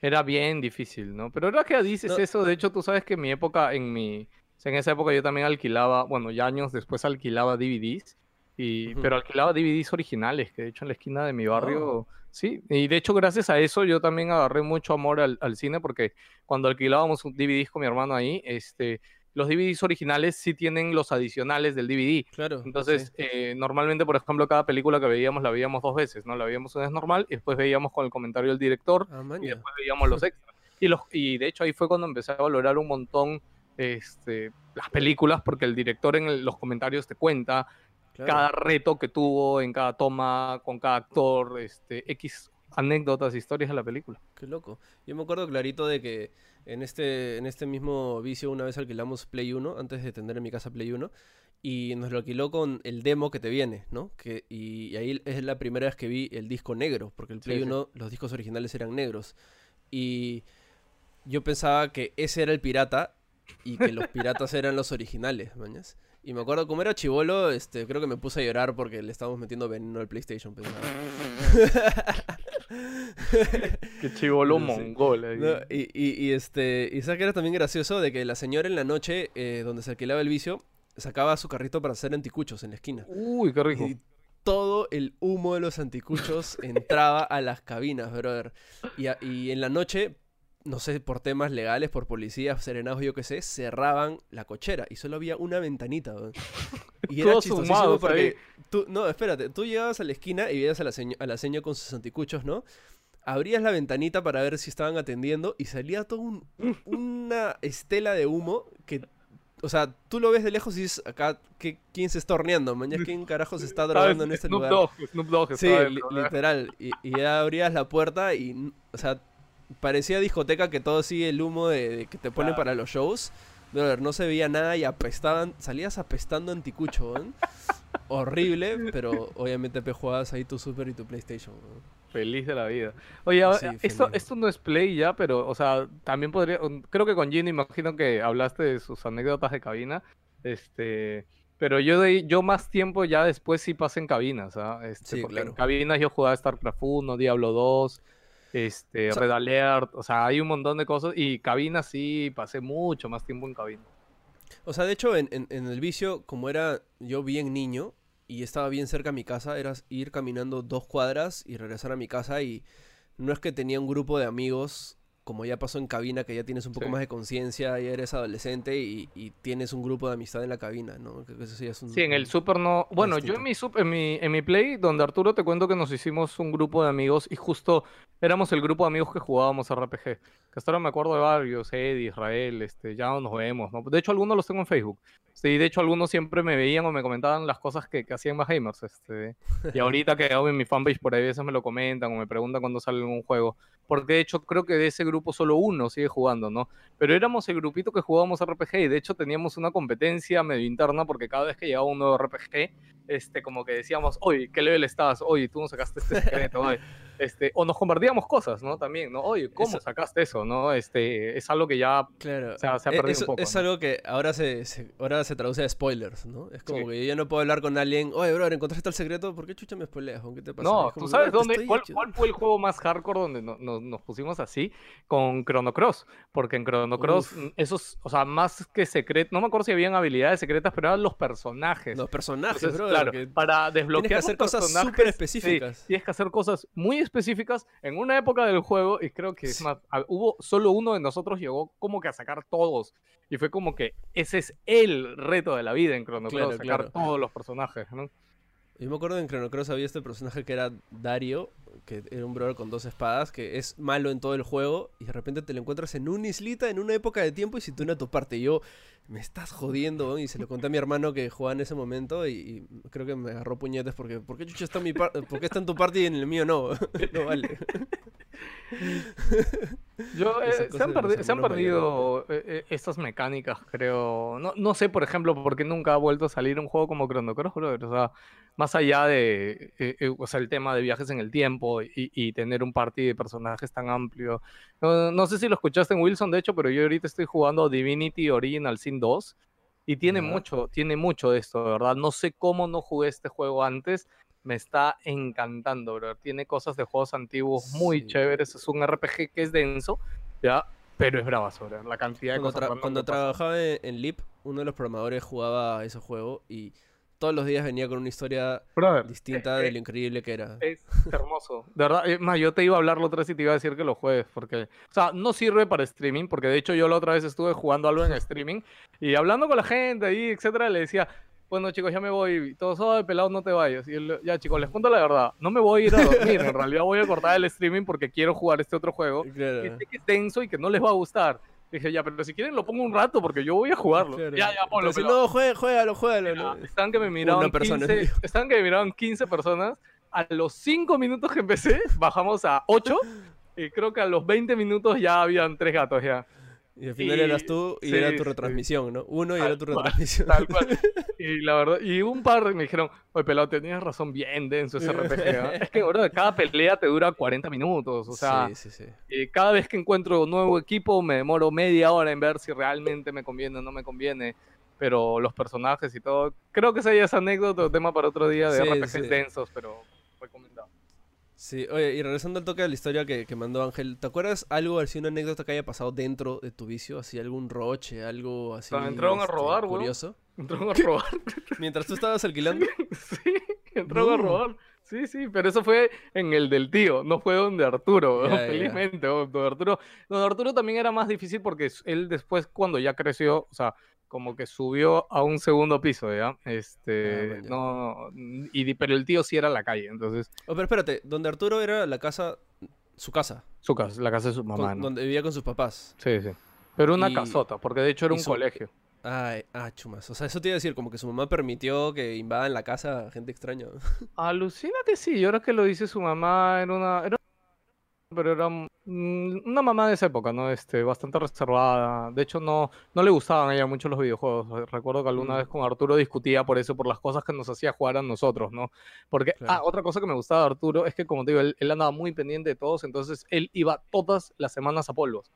Speaker 2: era bien difícil, ¿no? Pero ahora que dices
Speaker 1: No.
Speaker 2: eso, de hecho, tú sabes que en mi época, en mi, en esa época yo también alquilaba, bueno, ya años después alquilaba DVDs, y, pero alquilaba DVDs originales, que de hecho en la esquina de mi barrio,
Speaker 1: Oh.
Speaker 2: sí, y de hecho gracias a eso yo también agarré mucho amor al, al cine, porque cuando alquilábamos un DVDs con mi hermano ahí, este, los DVDs originales sí tienen los adicionales del DVD.
Speaker 1: Claro.
Speaker 2: Entonces, eh, normalmente, por ejemplo, cada película que veíamos la veíamos dos veces, ¿no? La veíamos una vez normal y después veíamos con el comentario del director
Speaker 1: Ah,
Speaker 2: y después veíamos los extras. Y, los, y de hecho ahí fue cuando empecé a valorar un montón este, las películas porque el director en el- los comentarios te cuenta
Speaker 1: Claro.
Speaker 2: cada reto que tuvo en cada toma, con cada actor, este, X anécdotas, historias de la película.
Speaker 1: Qué loco. Yo me acuerdo clarito de que en este, en este mismo vicio una vez alquilamos Play 1, antes de tener en mi casa Play 1, y nos lo alquiló con el demo que te viene, ¿no? Que, y, y ahí es la primera vez que vi el disco negro, porque el
Speaker 2: Sí,
Speaker 1: Play
Speaker 2: sí.
Speaker 1: 1, los discos originales eran negros. Y yo pensaba que ese era el pirata y que los <laughs> piratas eran los originales, mañas. Y me acuerdo como era chivolo, este, creo que me puse a llorar porque le estábamos metiendo veneno al PlayStation. pensaba. <laughs> <laughs>
Speaker 2: Qué chivolo
Speaker 1: Sí.
Speaker 2: mongol.
Speaker 1: No, y, y, y, este, y sabes que era también gracioso de que la señora en la noche, eh, donde se alquilaba el vicio, sacaba su carrito para hacer anticuchos en la esquina.
Speaker 2: Uy, qué rico.
Speaker 1: Y todo el humo de los anticuchos <laughs> entraba a las cabinas, brother. Y, a- y en la noche, no sé, por temas legales, por policías, serenados, yo qué sé, cerraban la cochera y solo había una ventanita. weón. <laughs> Y era chistosísimo porque tú, no, espérate, tú llegabas a la esquina y veías a la, seño- a la seño con sus anticuchos, ¿no? Abrías la ventanita para ver si estaban atendiendo y salía todo un- una estela de humo que, o sea, tú lo ves de lejos y dices, acá, ¿qué, ¿quién se está horneando? Mañana, ¿quién carajo se está <laughs> drogando en este
Speaker 2: Snoop
Speaker 1: lugar?
Speaker 2: Dogg, Snoop Dogg
Speaker 1: Sí, li-
Speaker 2: ¿no?
Speaker 1: literal. Y, y ya abrías la puerta y, o sea, parecía discoteca que todo sigue el humo de, de que te ponen
Speaker 2: Claro.
Speaker 1: para los shows. Brother, no se veía nada y apestaban, salías apestando anticucho, weón. Horrible, <laughs> pero obviamente te jugabas ahí tu Super y tu PlayStation. weón.
Speaker 2: Feliz de la vida. Oye,
Speaker 1: Sí,
Speaker 2: esto, esto no es Play ya, pero, o sea, también podría. un- Creo que con Ginny, imagino que hablaste de sus anécdotas de cabina. Este. Pero yo de yo más tiempo ya después sí pasé en cabinas, ¿ah? Este,
Speaker 1: Sí,
Speaker 2: porque
Speaker 1: claro.
Speaker 2: en cabinas yo jugaba StarCraft 1, Diablo 2, este,
Speaker 1: O sea-
Speaker 2: Red Alert, o sea, hay un montón de cosas. Y cabinas sí pasé mucho más tiempo en cabina.
Speaker 1: O sea, de hecho, en, en- en el vicio, como era yo bien niño y estaba bien cerca a mi casa, era ir caminando dos cuadras y regresar a mi casa y no es que tenía un grupo de amigos, como ya pasó en cabina, que ya tienes un poco
Speaker 2: Sí.
Speaker 1: más de conciencia, ya eres adolescente y, y tienes un grupo de amistad en la cabina, ¿no? Que eso sí es un...
Speaker 2: Sí, en el Super no. Bueno, yo en mi, sup- en mi en mi Play, donde Arturo te cuento que nos hicimos un grupo de amigos y justo éramos el grupo de amigos que jugábamos RPG. Que hasta ahora me acuerdo de varios, Eddie, Israel, este, ya no nos vemos, ¿no? De hecho, algunos los tengo en Facebook. Sí, de hecho, algunos siempre me veían o me comentaban las cosas que, que hacían más gamers. Este, y ahorita que hago en mi fanpage por ahí a veces me lo comentan o me preguntan cuándo sale un juego. Porque de hecho creo que de ese grupo solo uno sigue jugando, ¿no? Pero éramos el grupito que jugábamos RPG y de hecho teníamos una competencia medio interna porque cada vez que llegaba un nuevo RPG, este, como que decíamos, oye, ¿qué level estás? Oye, tú no sacaste este secreto, <laughs> oye. Este, o nos compartíamos cosas, ¿no? También, ¿no? Oye, ¿cómo
Speaker 1: Eso-
Speaker 2: sacaste eso, no? Este, es algo que ya
Speaker 1: Claro.
Speaker 2: o sea, se ha
Speaker 1: E-
Speaker 2: perdido
Speaker 1: eso-
Speaker 2: un poco.
Speaker 1: Es
Speaker 2: ¿no?
Speaker 1: algo que ahora se, se- ahora se traduce a spoilers, ¿no? Es como
Speaker 2: Sí.
Speaker 1: que yo ya no puedo hablar con alguien, oye, bro, ¿encontraste el secreto? ¿Por qué chucha me spoileas? ¿Con qué te pasa?
Speaker 2: No, ¿tú
Speaker 1: que,
Speaker 2: sabes
Speaker 1: "Bro, te
Speaker 2: dónde? ¿Cuál,
Speaker 1: ayudando".
Speaker 2: cuál fue el juego más hardcore donde no- no- nos pusimos así? Con Chrono Cross. Porque en Chrono Cross,
Speaker 1: Uf.
Speaker 2: mm, esos, o sea, más que secretos, no me acuerdo si habían habilidades secretas, pero eran los personajes.
Speaker 1: Los personajes,
Speaker 2: Entonces,
Speaker 1: bro.
Speaker 2: claro,
Speaker 1: que-
Speaker 2: para desbloquear
Speaker 1: hacer
Speaker 2: los
Speaker 1: cosas
Speaker 2: personajes,
Speaker 1: súper
Speaker 2: sí,
Speaker 1: específicas.
Speaker 2: tienes que hacer cosas muy específicas en una época del juego y creo que es más, hubo solo uno de nosotros llegó como que a sacar todos y fue como que ese es el reto de la vida en Chrono
Speaker 1: Claro,
Speaker 2: sacar
Speaker 1: claro.
Speaker 2: todos los personajes, ¿no?
Speaker 1: Yo me acuerdo en Chrono Cross había este personaje que era Dario, que era un brother con dos espadas, que es malo en todo el juego, y de repente te lo encuentras en una islita, en una época de tiempo, y si tú a tu parte. Y yo, me estás jodiendo, weón", y se lo conté a mi hermano que jugaba en ese momento, y, y creo que me agarró puñetes porque, ¿por qué chucha está en mi par- ¿por qué está en tu parte y en el mío no? <laughs> no vale. <laughs>
Speaker 2: Yo, eh, se han, perdi- se perdido eh, eh, estas mecánicas, creo. No, no sé, por ejemplo, por qué nunca ha vuelto a salir un juego como Chrono Cross, brother. O sea, más allá de eh, eh, o sea, el tema de viajes en el tiempo y, y tener un party de personajes tan amplio. No, no sé si lo escuchaste en Wilson, de hecho, pero yo ahorita estoy jugando Divinity Original Sin 2 y tiene mucho, tiene mucho de esto, de verdad. No sé cómo no jugué este juego antes. Me está encantando, bro. Tiene cosas de juegos antiguos muy
Speaker 1: Sí.
Speaker 2: chéveres. Es un RPG que es denso, ¿ya? Pero es bravazo, bro. La cantidad de
Speaker 1: Cuando,
Speaker 2: cosas
Speaker 1: tra- cuando trabajaba en Leap, uno de los programadores jugaba ese juego, y todos los días venía con una historia
Speaker 2: Brother,
Speaker 1: distinta
Speaker 2: eh,
Speaker 1: de lo increíble que era.
Speaker 2: Es hermoso. De verdad, más, yo te iba a hablar la otra vez y te iba a decir que lo juegues, porque, o sea, no sirve para streaming, porque de hecho yo la otra vez estuve jugando algo en streaming y hablando con la gente ahí, etcétera, le decía, bueno chicos, ya me voy, y todos, oh, pelado, no te vayas. Y él, ya chicos, les cuento la verdad, no me voy a ir a dormir, en realidad voy a cortar el streaming porque quiero jugar este otro juego, <laughs>
Speaker 1: Claro.
Speaker 2: que sé que es denso y que no les va a gustar. Dije, ya, pero si quieren lo pongo un rato porque yo voy a jugarlo.
Speaker 1: Claro.
Speaker 2: Ya, ya, ponlo.
Speaker 1: Entonces,
Speaker 2: pelado.
Speaker 1: no, juega, juégalo, juégalo. ¿no?
Speaker 2: Estaban <laughs> que me miraban,
Speaker 1: Una persona,
Speaker 2: 15,
Speaker 1: digo.
Speaker 2: estaban que me miraban 15 personas. A los 5 minutos que empecé, bajamos a 8. Y creo que a los 20 minutos ya habían 3 gatos ya.
Speaker 1: Y al final
Speaker 2: Y-
Speaker 1: eras tú y
Speaker 2: sí,
Speaker 1: era tu
Speaker 2: sí.
Speaker 1: retransmisión, ¿no? Uno y
Speaker 2: Tal
Speaker 1: era tu
Speaker 2: cual,
Speaker 1: retransmisión.
Speaker 2: Tal cual. <laughs> Y la verdad, y un par me dijeron, oye, pelado, tenías razón, bien denso ese RPG. ¿ah?". Es que, bro, cada pelea te dura 40 minutos. O sea,
Speaker 1: sí, sí, sí.
Speaker 2: y cada vez que encuentro un nuevo equipo me demoro media hora en ver si realmente me conviene o no me conviene. Pero los personajes y todo, creo que esa ya es anécdota o tema para otro día de
Speaker 1: Sí,
Speaker 2: RPGs densos, pero recomendado.
Speaker 1: Sí, oye, y regresando al toque de la historia que, que mandó Ángel, ¿te acuerdas algo, así una anécdota que haya pasado dentro de tu vicio? Así algún roche, algo así.
Speaker 2: sea, entraron a
Speaker 1: este,
Speaker 2: robar, weón.
Speaker 1: curioso.
Speaker 2: Entraron a robar. <laughs>
Speaker 1: Mientras tú estabas alquilando. <laughs>
Speaker 2: sí, entraron a robar. Sí, sí, pero eso fue en el del tío, no fue donde Arturo,
Speaker 1: ya.
Speaker 2: felizmente. oh, Don Arturo, don Arturo también era más difícil porque él después, cuando ya creció, o sea, como que subió a un segundo piso, ¿ya? Este,
Speaker 1: man, ya.
Speaker 2: no, y, pero el tío sí era la calle, entonces,
Speaker 1: Oh, pero espérate, donde Arturo era la casa, su casa,
Speaker 2: su casa, la casa de su
Speaker 1: con-
Speaker 2: mamá, ¿no?
Speaker 1: donde vivía con sus papás.
Speaker 2: Sí, sí. Pero una
Speaker 1: Y-
Speaker 2: casota, porque de hecho era un
Speaker 1: su-
Speaker 2: colegio.
Speaker 1: Ay, ah, chumas. O sea, eso te iba a decir, como que su mamá permitió que invadan la casa gente extraña. <laughs>
Speaker 2: Alucina que sí, y ahora que lo dice su mamá, era una, era pero era mm, una mamá de esa época, ¿no? Este, bastante reservada. De hecho, no, no le gustaban a ella mucho los videojuegos. Recuerdo que alguna
Speaker 1: Mm.
Speaker 2: vez con Arturo discutía por eso, por las cosas que nos hacía jugar a nosotros, ¿no? Porque,
Speaker 1: Claro.
Speaker 2: ah, otra cosa que me gustaba de Arturo es que, como te digo, él, él andaba muy pendiente de todos, entonces él iba todas las semanas a polvos.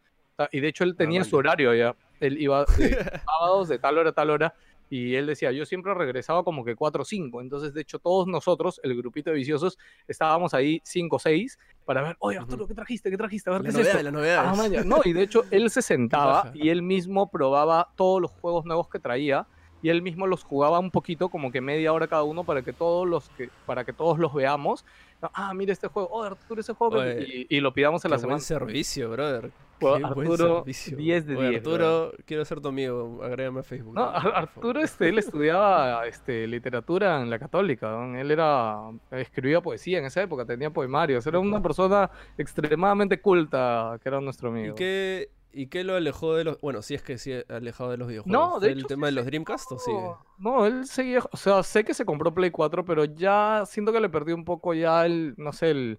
Speaker 2: Y de hecho él tenía su
Speaker 1: vale.
Speaker 2: horario ya. Él iba de <laughs> sábados de tal hora a tal hora. Y él decía, yo siempre regresaba como que 4 o 5. Entonces, de hecho, todos nosotros, el grupito de viciosos, estábamos ahí 5 o 6 para ver, oye, Arturo. ¿qué trajiste? ¿Qué trajiste? A ver,
Speaker 1: Las
Speaker 2: ¿qué es esto?
Speaker 1: novedades, las novedades.
Speaker 2: Ah. No, y de hecho, él se <laughs> sentaba y él mismo probaba todos los juegos nuevos que traía. Y él mismo los jugaba un poquito, como que media hora cada uno, para que todos los que, para que todos los veamos. Ah, mira este juego. Oh, Arturo, ese juego. que-".
Speaker 1: Oye,
Speaker 2: Y, y lo pidamos en la
Speaker 1: buen
Speaker 2: semana.
Speaker 1: servicio, brother. Qué buen
Speaker 2: Arturo,
Speaker 1: servicio.
Speaker 2: 10 de
Speaker 1: Oye,
Speaker 2: 10,
Speaker 1: Arturo, quiero ser tu amigo. Agrégame a Facebook.
Speaker 2: Arturo, este, él estudiaba este, literatura en la católica, ¿no? él era, escribía poesía en esa época, tenía poemarios, era una persona extremadamente culta, que era nuestro
Speaker 1: ¿Y
Speaker 2: amigo.
Speaker 1: qué, ¿Y qué lo alejó de los... Bueno, sí es que sí alejado de los videojuegos.
Speaker 2: No, de
Speaker 1: ¿Fue el tema
Speaker 2: sí
Speaker 1: de los Dreamcast o sigue?
Speaker 2: No, él seguía, o sea, sé que se compró Play 4, pero ya siento que le perdió un poco ya el, no sé, el,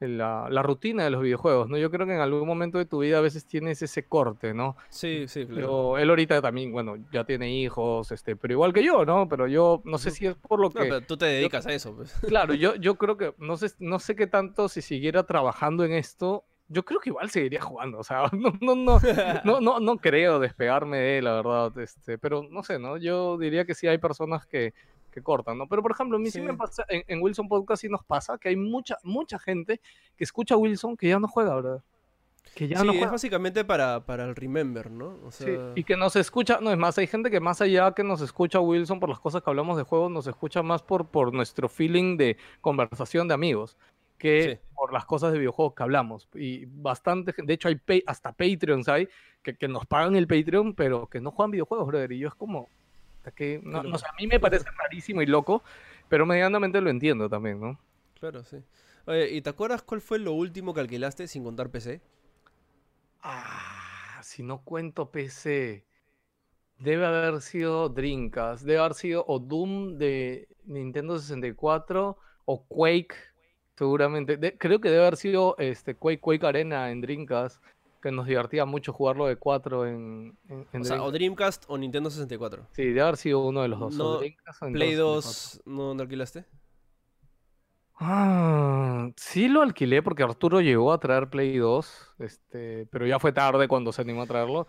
Speaker 2: la, la rutina de los videojuegos, ¿no? Yo creo que en algún momento de tu vida a veces tienes ese corte, ¿no?
Speaker 1: Sí, sí, claro.
Speaker 2: Pero él ahorita también, bueno, ya tiene hijos, este, pero igual que yo, ¿no? Pero yo no sé si es por lo
Speaker 1: No,
Speaker 2: que...
Speaker 1: pero tú te dedicas a eso, pues.
Speaker 2: Claro, yo, <laughs> yo creo que, no sé, no sé qué tanto si siguiera trabajando en esto, yo creo que igual seguiría jugando, o sea, <laughs> no, no, no, no, no, no creo despegarme de él, la verdad, este, pero no sé, ¿no? Yo diría que sí hay personas que, que cortan, ¿no? Pero por ejemplo, a mí sí, me pasa, en, en Wilson Podcast sí nos pasa que hay mucha, mucha gente que escucha a Wilson que ya no juega, ¿verdad? Que ya
Speaker 1: sí,
Speaker 2: no
Speaker 1: es
Speaker 2: juega.
Speaker 1: básicamente para, para el remember, ¿no? O
Speaker 2: Sí, y que nos escucha, no es más, hay gente que más allá que nos escucha Wilson por las cosas que hablamos de juegos, nos escucha más por, por nuestro feeling de conversación de amigos que
Speaker 1: Sí.
Speaker 2: por las cosas de videojuegos que hablamos. Y bastante, de hecho hay hasta Patreons hay que, que nos pagan el Patreon, pero que no juegan videojuegos, brother. Y yo es como, que, no, a mí me parece rarísimo y loco, pero medianamente lo entiendo también, ¿no?
Speaker 1: claro, sí. Oye, ¿y te acuerdas cuál fue lo último que alquilaste sin contar PC?
Speaker 2: Ah, si no cuento PC, debe haber sido Dreamcast, debe haber sido o Doom de Nintendo 64 o Quake, seguramente. De- creo que debe haber sido este Quake Quake Arena en Dreamcast, que nos divertía mucho jugarlo de 4 en, en, en
Speaker 1: O sea, o
Speaker 2: Dreamcast.
Speaker 1: O Nintendo 64.
Speaker 2: Sí, debe haber sido uno de los dos.
Speaker 1: No,
Speaker 2: o
Speaker 1: Play
Speaker 2: Nintendo 64.
Speaker 1: 2, ¿no, no alquilaste?
Speaker 2: Ah, sí lo alquilé porque Arturo llegó a traer Play 2, este, pero ya fue tarde cuando se animó a traerlo.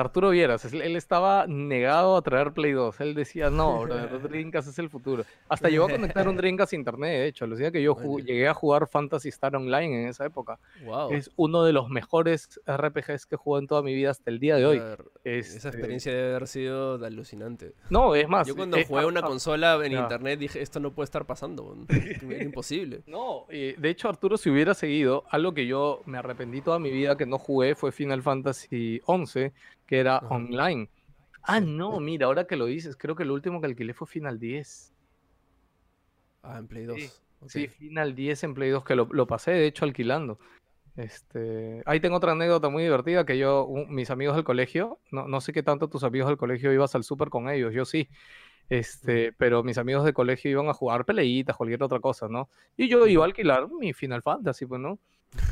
Speaker 2: Arturo Vieras, él, estaba negado a traer Play 2. Él decía, no, brother, <laughs> Dreamcast es el futuro. Hasta llegó a conectar un <laughs> Dreamcast a internet, de hecho. Lo que yo llegué a jugar Phantasy Star Online en esa época.
Speaker 1: Wow.
Speaker 2: Es uno de los mejores RPGs que jugué en toda mi vida hasta el día de hoy. Este,
Speaker 1: experiencia debe haber sido alucinante.
Speaker 2: No, es más.
Speaker 1: Yo cuando jugué una consola en
Speaker 2: ya.
Speaker 1: internet dije, esto no puede estar pasando. <laughs> Era imposible.
Speaker 2: No, eh, de hecho Arturo si hubiera seguido, algo que yo me arrepentí toda mi vida que no jugué fue Final Fantasy XI, que era
Speaker 1: Ajá.
Speaker 2: online. Ah, no, mira, ahora que lo dices, creo que lo último que alquilé fue Final 10.
Speaker 1: Ah, en Play 2.
Speaker 2: Sí,
Speaker 1: ok.
Speaker 2: Sí, Final 10 en Play 2, que lo, lo pasé de hecho alquilando. Este, ahí tengo otra anécdota muy divertida que yo, un- mis amigos del colegio, no, no sé qué tanto tus amigos del colegio ibas al súper con ellos, yo sí. Este, pero mis amigos de colegio iban a jugar peleitas, cualquier otra cosa, ¿no? Y yo iba a alquilar mi Final Fantasy, pues, ¿no?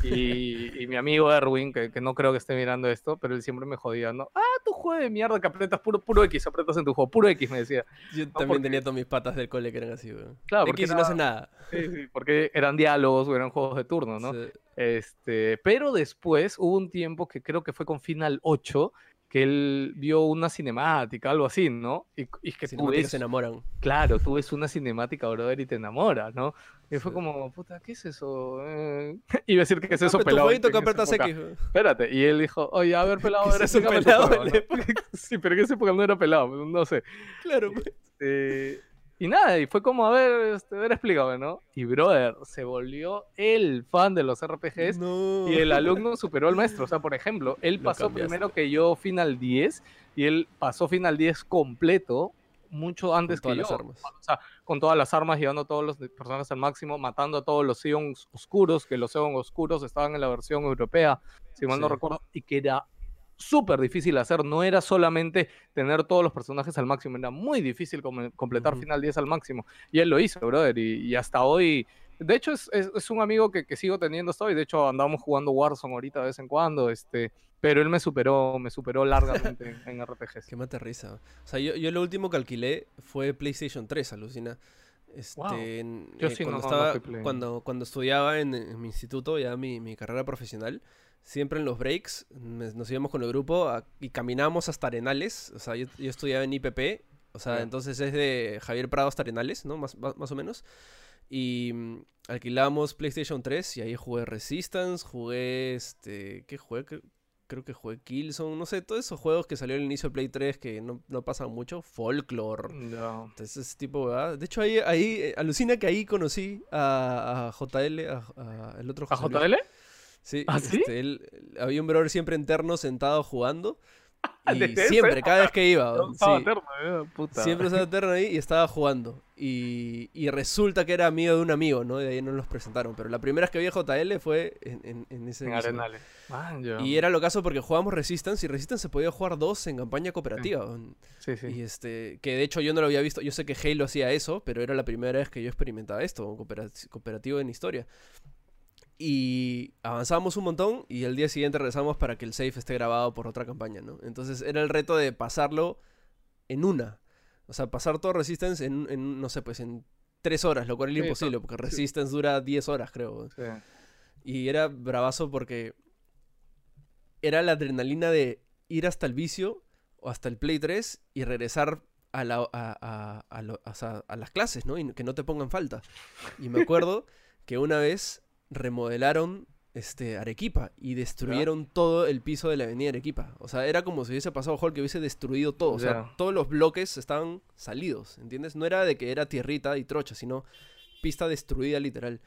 Speaker 2: Y, y mi amigo Erwin, que, que no creo que esté mirando esto, pero él siempre me jodía, ¿no? Ah, tu juego de mierda que apretas puro, puro X, apretas en tu juego, puro X, me decía.
Speaker 1: Yo también
Speaker 2: porque-
Speaker 1: tenía todos mis patas del cole que eran así, weón.
Speaker 2: Claro, porque
Speaker 1: X no hace nada.
Speaker 2: Sí, sí, porque eran diálogos o eran juegos de turno, ¿no?
Speaker 1: Sí.
Speaker 2: Este, pero después hubo un tiempo que creo que fue con Final 8, que él vio una cinemática, algo así, ¿no? Y, y que tú ves,
Speaker 1: se enamoran.
Speaker 2: claro, tú ves una cinemática, brother, y te enamoras, ¿no? Y fue
Speaker 1: Sí.
Speaker 2: como, puta, ¿qué es eso? Eh, <laughs> Iba a decir que es eso,
Speaker 1: tu
Speaker 2: pelado.
Speaker 1: jueguito
Speaker 2: en
Speaker 1: que. X.
Speaker 2: Espérate, y él dijo, oye, a ver, <laughs> pelado,
Speaker 1: ¿Qué
Speaker 2: a ver,
Speaker 1: es
Speaker 2: tu
Speaker 1: pelado?
Speaker 2: juego, ¿no? <laughs> Sí, pero en esa época no era pelado, no sé.
Speaker 1: Claro, pues.
Speaker 2: Este, y nada, y fue como, a ver, este, a ver, explícame, ¿no? Y brother, se volvió el fan de los RPGs
Speaker 1: No.
Speaker 2: y el alumno superó al maestro. O sea, por ejemplo, él
Speaker 1: Lo
Speaker 2: pasó
Speaker 1: cambiaste.
Speaker 2: primero que yo Final 10 y él pasó Final 10 completo mucho antes
Speaker 1: todas
Speaker 2: que yo.
Speaker 1: armas.
Speaker 2: O sea, con todas las armas, llevando a todos los personajes al máximo, matando a todos los Eons oscuros, que los Eons oscuros estaban en la versión europea, si mal no recuerdo, y que era súper difícil hacer. No era solamente tener todos los personajes al máximo, era muy difícil completar. Final 10 al máximo. Y él lo hizo, brother, y, y hasta hoy... De hecho, es, es- es un amigo que, que sigo teniendo hasta hoy. De hecho, andamos jugando Warzone ahorita de vez en cuando. Este, pero él me superó, me superó largamente en, en RPGs.
Speaker 1: Qué mate risa. O sea, yo, yo lo último que alquilé fue PlayStation 3, alucina. Este,
Speaker 2: Wow.
Speaker 1: en-
Speaker 2: Yo
Speaker 1: eh,
Speaker 2: sí
Speaker 1: cuando,
Speaker 2: no- no
Speaker 1: estaba,
Speaker 2: Play.
Speaker 1: cuando, cuando estudiaba en, en mi instituto, ya mi, mi carrera profesional, siempre en los breaks me- nos íbamos con el grupo a- y caminábamos hasta Arenales. O sea, yo, yo estudiaba en IPP, o sea, entonces es de Javier Prado hasta Arenales, ¿no? Más, más, más o menos. Y mm, alquilamos PlayStation 3 y ahí jugué Resistance, jugué este. ¿Qué jugué? Cre- Creo que jugué Killzone, no sé, todos esos juegos que salió al inicio de Play 3 que no, no pasan mucho. Folklore.
Speaker 2: Ya.
Speaker 1: Entonces, ese tipo, ¿verdad? De hecho, ahí, ahí eh, alucina que ahí conocí a, a JL, a, a el otro
Speaker 2: ¿A. JL?
Speaker 1: Sí,
Speaker 2: ¿Ah, sí?
Speaker 1: este, él- había un brother siempre interno sentado jugando. Y
Speaker 2: Desde
Speaker 1: siempre, cada vez que iba, sí,
Speaker 2: estaba eterno, eh, puta.
Speaker 1: siempre estaba interno ahí y estaba jugando. Y, y resulta que era amigo de un amigo, ¿no? De ahí no los presentaron. Pero la primera vez que vi a JL fue en, en, en ese
Speaker 2: en. Arenales. Man.
Speaker 1: Y era lo caso porque jugábamos Resistance y Resistance se podía jugar dos en campaña cooperativa. weón.
Speaker 2: Sí, sí.
Speaker 1: Y este, que de hecho yo no lo había visto, yo sé que Halo hacía eso, pero era la primera vez que yo experimentaba esto, cooperativo en historia. Y avanzamos un montón y el día siguiente regresamos para que el save esté grabado por otra campaña, ¿no? Entonces era el reto de pasarlo en una. O sea, pasar todo Resistance en, en no sé, pues en tres horas, lo cual era
Speaker 2: Sí,
Speaker 1: imposible, porque
Speaker 2: sí.
Speaker 1: Resistance dura 10 horas, creo.
Speaker 2: Sí.
Speaker 1: Y era bravazo porque era la adrenalina de ir hasta el vicio o hasta el Play 3 y regresar a, la, a, a- a lo- las clases, ¿no? Y que no te pongan falta. Y me acuerdo <laughs> que una vez remodelaron este, Arequipa y destruyeron todo el piso de la avenida Arequipa. O sea, era como si hubiese pasado Hulk que hubiese destruido todo. O sea, todos los bloques estaban salidos, ¿entiendes? No era de que era tierrita y trocha, sino pista destruida literal.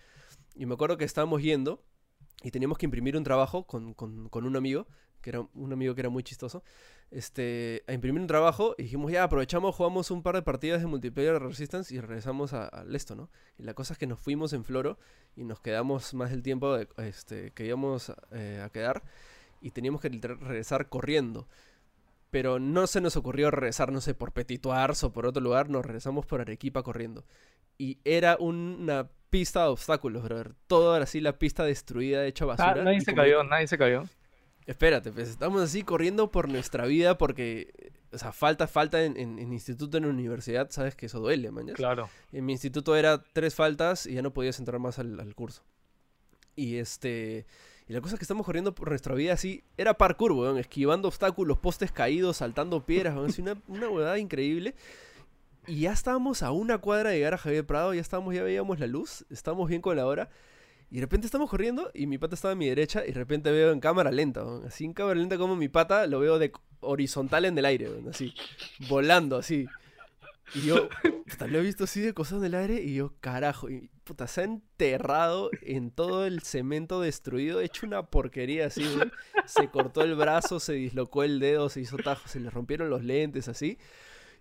Speaker 1: Y me acuerdo que estábamos yendo y teníamos que imprimir un trabajo con, con- con un amigo, que era un amigo que era muy chistoso, este, a imprimir un trabajo y dijimos, ya, aprovechamos, jugamos un par de partidas de multiplayer de Resistance y regresamos a- al esto, ¿no? Y la cosa es que nos fuimos en Floro y nos quedamos más del tiempo de- este, que íbamos eh, a quedar y teníamos que regresar corriendo. Pero no se nos ocurrió regresar, no sé, por Petit Ars o por otro lugar, nos regresamos por Arequipa corriendo. Y era una pista de obstáculos, brother. Todo así, la pista destruida, hecha
Speaker 2: Ah,
Speaker 1: basura.
Speaker 2: nadie se cayó, nadie se cayó.
Speaker 1: Espérate, pues estamos así corriendo por nuestra vida porque, o sea, falta, falta en, en- en instituto, en universidad, sabes que eso duele, mañana.
Speaker 2: Claro.
Speaker 1: En mi instituto era tres faltas y ya no podías entrar más al, al curso. Y este. Y la cosa es que estamos corriendo por nuestra vida así. Era parkour, weón. Esquivando obstáculos, postes caídos, saltando piedras, weón. Una, una huevada increíble. Y ya estábamos a una cuadra de llegar a Javier Prado. Ya estábamos, ya veíamos la luz. Estábamos bien con la hora. Y de repente estamos corriendo y mi pata estaba a mi derecha. Y de repente veo en cámara lenta. Así en cámara lenta como mi pata lo veo de horizontal en el aire. Así. Volando, así. Y yo, puta, lo he visto así de cosas en el aire y yo, carajo, y puta, se ha enterrado en todo el cemento destruido, hecho una porquería así. Se cortó el brazo, se dislocó el dedo, se hizo tajo, se le rompieron los lentes, así.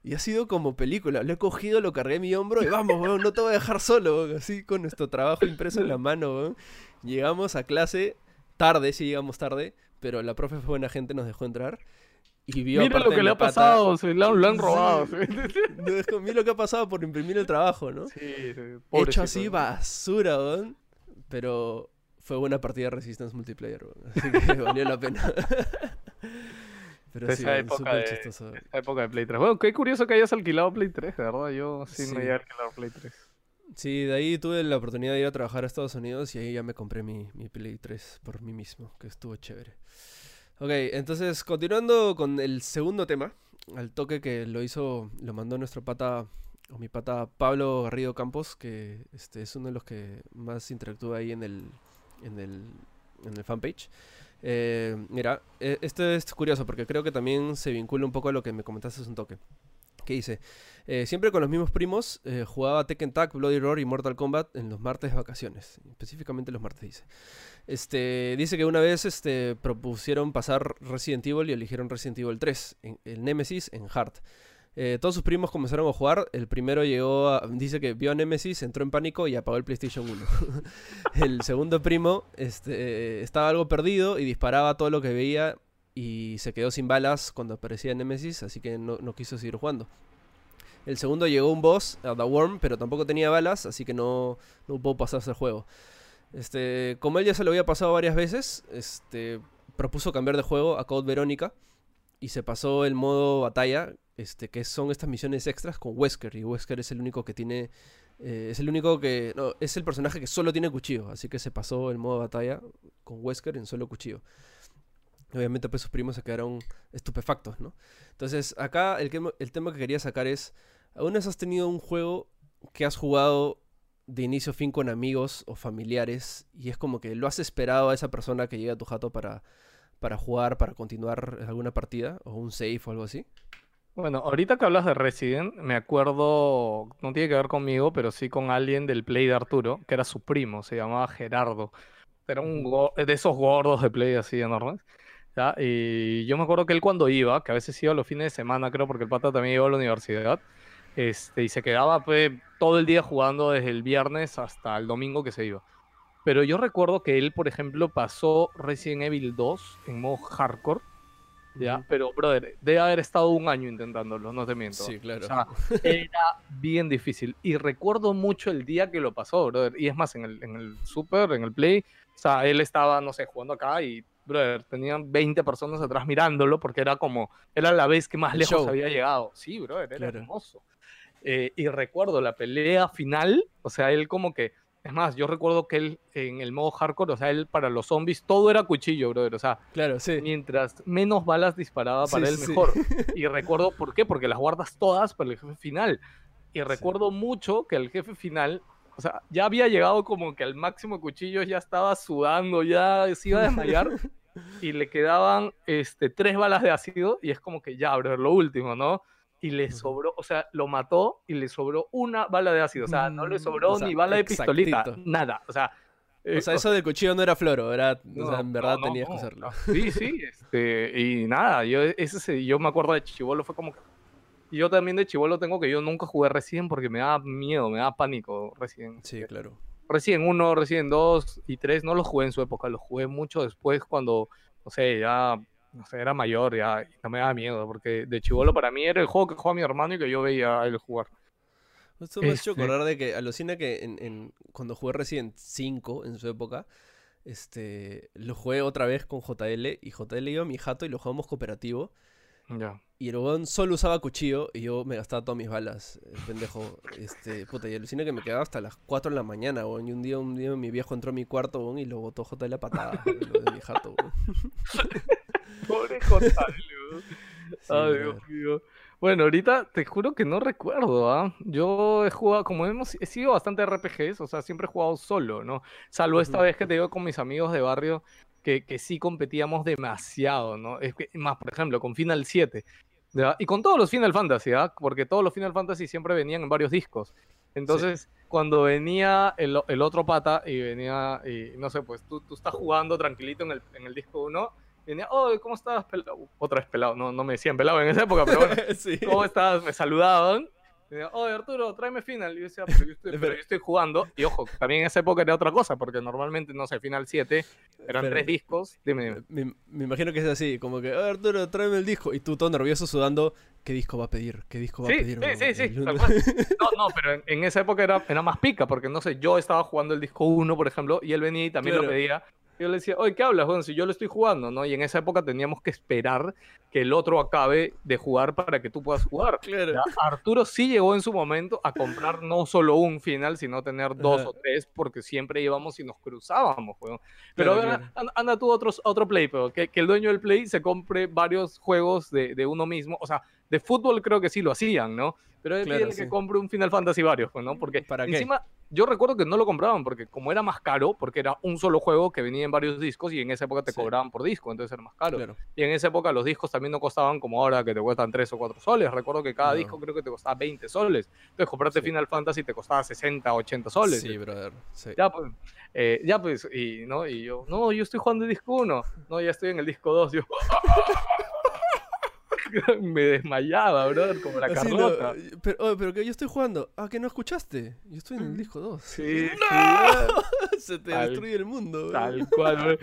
Speaker 1: Y ha sido como película. Lo he cogido, lo cargué en mi hombro y vamos, weón, no te voy a dejar solo, weón. Así con nuestro trabajo impreso en la mano, weón. Llegamos a clase tarde, sí llegamos tarde, pero la profe fue buena gente, nos dejó entrar. Y vio
Speaker 2: Mira lo que le ha
Speaker 1: pata-
Speaker 2: pasado, se lo, han- lo han
Speaker 1: Sí.
Speaker 2: robado. Sí,
Speaker 1: no, es mira lo que ha pasado por imprimir el trabajo, ¿no?
Speaker 2: sí, sí,
Speaker 1: Hecho así basura, weón. Pero fue buena partida de Resistance multiplayer, weón. Así que <laughs> valió la pena. Pero sí,
Speaker 2: Esa época de-
Speaker 1: chistoso.
Speaker 2: Esa época de Play 3. Bueno, qué curioso que hayas alquilado Play 3, de verdad. Yo sí,
Speaker 1: Sí.
Speaker 2: no llegué a alquilar Play 3.
Speaker 1: Sí, de ahí tuve la oportunidad de ir a trabajar a Estados Unidos y ahí ya me compré mi, mi Play 3 por mí mismo, que estuvo chévere. Ok, entonces continuando con el segundo tema, al toque que lo hizo, lo mandó nuestro pata, o mi pata Pablo Garrido Campos, que este es uno de los que más interactúa ahí en el, en el, en el fanpage. Eh, mira, eh, esto es curioso porque creo que también se vincula un poco a lo que me comentaste hace un toque. ¿Qué dice? Eh, siempre con los mismos primos jugaba Tekken Tag, Bloody Roar y Mortal Kombat en los martes de vacaciones. Específicamente los martes, dice. Este, dice que una vez este, propusieron pasar Resident Evil y eligieron Resident Evil 3, en, el Nemesis en Hard. Eh, todos sus primos comenzaron a jugar. El primero llegó a. Dice que vio a Nemesis, entró en pánico y apagó el PlayStation 1. <laughs> el segundo primo este, estaba algo perdido y disparaba todo lo que veía y se quedó sin balas cuando aparecía Nemesis, así que no, quiso seguir jugando. El segundo llegó un boss, a The Worm, pero tampoco tenía balas, así que no, no pudo pasarse el juego. Este, como él ya se lo había pasado varias veces, este, propuso cambiar de juego a Code Verónica y se pasó el modo batalla, este, que son estas misiones extras con Wesker. Y Wesker es el único que tiene, eh, es el único que, no, es el personaje que solo tiene cuchillo, así que se pasó el modo batalla con Wesker en solo cuchillo. Obviamente pues sus primos se quedaron estupefactos, ¿no? Entonces acá el, que- el tema que quería sacar es, ¿aún has tenido un juego que has jugado de inicio a fin con amigos o familiares y es como que lo has esperado a esa persona que llega a tu jato para, para jugar, para continuar alguna partida o un save o algo así?
Speaker 2: Bueno, ahorita que hablas de Resident, me acuerdo, no tiene que ver conmigo, pero sí con alguien del Play de Arturo, que era su primo, se llamaba Gerardo. Era un de esos gordos de Play así enormes. ¿ya? Y yo me acuerdo que él cuando iba, que a veces iba los fines de semana, creo, porque el pata también iba a la universidad, este, y se quedaba pues, todo el día jugando desde el viernes hasta el domingo que se iba. Pero yo recuerdo que él, por ejemplo, pasó Resident Evil 2 en modo hardcore ¿ya? Pero, brother, debe haber estado un año intentándolo, no te miento.
Speaker 1: Sí, claro.
Speaker 2: O sea, era bien difícil. Y recuerdo mucho el día que lo pasó, brother. Y es más, en el, en el Super, en el Play, o sea, él estaba, no sé, jugando acá y, brother, tenían 20 personas atrás mirándolo porque era como, era la vez que más lejos
Speaker 1: show.
Speaker 2: había llegado. Sí, brother, era
Speaker 1: Claro.
Speaker 2: hermoso. Eh, y recuerdo la pelea final, o sea, él como que, es más, yo recuerdo que él en el modo hardcore, o sea, él para los zombies todo era cuchillo, brother, o sea,
Speaker 1: Claro, sí.
Speaker 2: mientras menos balas disparaba para
Speaker 1: Sí,
Speaker 2: él
Speaker 1: sí.
Speaker 2: mejor. <laughs> Y recuerdo por qué, porque las guardas todas para el jefe final. Y recuerdo mucho que el jefe final, o sea, ya había llegado como que al máximo de cuchillos, ya estaba sudando, ya se iba a desmayar. <laughs> y le quedaban este, tres balas de ácido y es como que ya, bro, lo último, ¿no? Y le sobró, o sea, lo mató y le sobró una bala de ácido. O sea, no le
Speaker 1: Mm,
Speaker 2: sobró
Speaker 1: o sea,
Speaker 2: ni bala de pistolita, nada. O sea, eh,
Speaker 1: O sea, eso del cuchillo no era floro, era, o sea,
Speaker 2: no,
Speaker 1: en verdad
Speaker 2: no, no,
Speaker 1: tenías que
Speaker 2: no.
Speaker 1: hacerlo.
Speaker 2: Sí, sí, <laughs> este, y nada, yo, ese, se- yo me acuerdo de Chivolo, fue como que... Yo también de Chivolo tengo que yo nunca jugué Resident porque me da miedo, me da pánico Resident.
Speaker 1: Sí, claro.
Speaker 2: Resident 1, Resident 2 y 3 no los jugué en su época, los jugué mucho después cuando, no sé, ya, no sé, era mayor, ya, y no me daba miedo, porque de Chivolo para mí era el juego que jugaba mi hermano y que yo veía a él jugar.
Speaker 1: Esto me ha hecho
Speaker 2: Este-
Speaker 1: acordar de que alucina que en, en- cuando jugué Resident 5 en su época, este, lo jugué otra vez con JL y JL iba a mi jato y lo jugamos cooperativo.
Speaker 2: Ya.
Speaker 1: Y el weón solo usaba cuchillo y yo me gastaba todas mis balas, el pendejo. Este, puta, y alucina que me quedaba hasta las 4 de la mañana, weón. Y un día, un día mi viejo entró a mi cuarto, weón, y lo botó JL a lo de mi jato, weón. <laughs>
Speaker 2: Pobre Gonzalo. <laughs>
Speaker 1: Sí,
Speaker 2: Ay. Dios mío. Bueno, ahorita te juro que no recuerdo, ¿ah? Yo he jugado, como hemos, he sido bastante RPGs, o sea, siempre he jugado solo, ¿no? Salvo esta vez que te digo con mis amigos de barrio, que, que sí competíamos demasiado, ¿no? Es que, más, por ejemplo, con Final 7, ¿ya? Y con todos los Final Fantasy, ¿ah? Porque todos los Final Fantasy siempre venían en varios discos. Entonces, cuando venía el, el otro pata y venía, y no sé, pues tú, tú estás jugando tranquilito en el, en el disco 1, venía, oh, ¿cómo estás, pelado? Otra vez pelado, no, no me decían pelado en esa época, pero bueno, <laughs>
Speaker 1: sí.
Speaker 2: ¿cómo estás? Me saludaban. Y decía, oye Arturo, tráeme final. Y yo decía, pero yo estoy, <laughs> pero yo estoy jugando. Y ojo, también en esa época era otra cosa, porque normalmente, no sé, final 7 eran
Speaker 1: Espera.
Speaker 2: tres discos. Dime, dime.
Speaker 1: Me, me imagino que es así, como que, "Ah, Arturo, tráeme el disco. Y tú todo nervioso sudando, ¿qué disco va a pedir? ¿Qué disco va
Speaker 2: Sí,
Speaker 1: a pedir?
Speaker 2: sí,
Speaker 1: weón?"
Speaker 2: sí, sí,
Speaker 1: Y. <laughs>
Speaker 2: No, no, pero en, en esa época era, era más pica, porque no sé, yo estaba jugando el disco 1, por ejemplo, y él venía y también lo
Speaker 1: Claro.
Speaker 2: pedía. Yo le decía, oye, ¿qué hablas? Bueno, si yo lo estoy jugando, ¿no? Y en esa época teníamos que esperar que el otro acabe de jugar para que tú puedas jugar.
Speaker 1: Claro.
Speaker 2: Arturo sí llegó en su momento a comprar no solo un final, sino tener dos
Speaker 1: Ajá.
Speaker 2: o tres, porque siempre íbamos y nos cruzábamos, weón. Pero
Speaker 1: Claro,
Speaker 2: ahora,
Speaker 1: claro.
Speaker 2: anda, tú otros, otro Play, pero que, que el dueño del Play se compre varios juegos de, de uno mismo. O sea, de fútbol creo que sí lo hacían, ¿no? Pero él
Speaker 1: Claro, sí.
Speaker 2: que compre un Final Fantasy varios, ¿no? Porque
Speaker 1: ¿Para qué?
Speaker 2: encima, yo recuerdo que no lo compraban, porque como era más caro, porque era un solo juego que venía en varios discos y en esa época te
Speaker 1: Sí.
Speaker 2: cobraban por disco, entonces era más caro.
Speaker 1: Claro.
Speaker 2: Y en esa época los discos también no costaban como ahora que te cuestan 3 o 4 soles. Recuerdo que cada
Speaker 1: No.
Speaker 2: disco creo que te costaba 20 soles. Entonces comprarte
Speaker 1: Sí.
Speaker 2: Final Fantasy te costaba 60, 80 soles.
Speaker 1: Sí, brother.
Speaker 2: Ya pues, eh, ya pues, y, ¿no? y yo, no, yo estoy jugando el disco 1. No, ya estoy en el disco 2. Yo <laughs> <laughs> me desmayaba, brother, como la
Speaker 1: Así no, pero, oye, pero que yo estoy jugando. Ah, que no escuchaste. Yo estoy en el disco 2.
Speaker 2: Sí, <laughs> <laughs>
Speaker 1: Se te
Speaker 2: Tal-
Speaker 1: destruye el mundo.
Speaker 2: Tal cual, bro.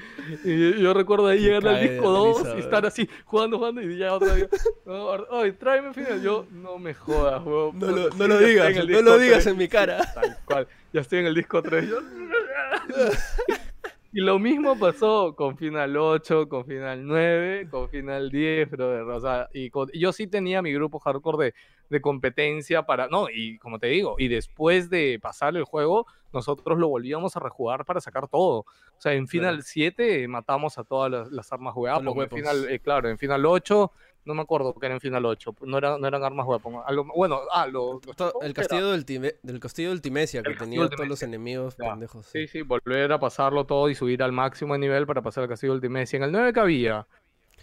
Speaker 2: Y yo, yo recuerdo ahí llegar al disco 2
Speaker 1: risa,
Speaker 2: y
Speaker 1: bro.
Speaker 2: estar así, jugando, jugando, y ya otra vez. No, oye, tráeme final. Yo, no me jodas, weón.
Speaker 1: No lo, no lo digas, no lo digas
Speaker 2: 3.
Speaker 1: en mi cara.
Speaker 2: Tal cual. Ya estoy en el disco 3. Yo... Y lo mismo pasó con Final 8, con Final 9, con Final 10, brother. O sea, y con- yo sí tenía mi grupo hardcore de, de competencia para. No, y como te digo, y después de pasar el juego, nosotros lo volvíamos a rejugar para sacar todo. O sea, en Final
Speaker 1: Claro.
Speaker 2: 7 matamos a todas las, las armas
Speaker 1: los
Speaker 2: En. Final, eh, claro, en Final 8, no me acuerdo que era en Final 8. No, era, no eran armas weapon. Algo- bueno, ah, lo, lo-
Speaker 1: To-
Speaker 2: ¿cómo
Speaker 1: el castillo del, Time- del castillo del Timesia, que tenía
Speaker 2: del
Speaker 1: todos los
Speaker 2: Timesia.
Speaker 1: enemigos
Speaker 2: Ya.
Speaker 1: pendejos.
Speaker 2: Sí, sí, volver a pasarlo todo y subir al máximo de nivel para pasar al castillo Ultimate. En el 9 que había.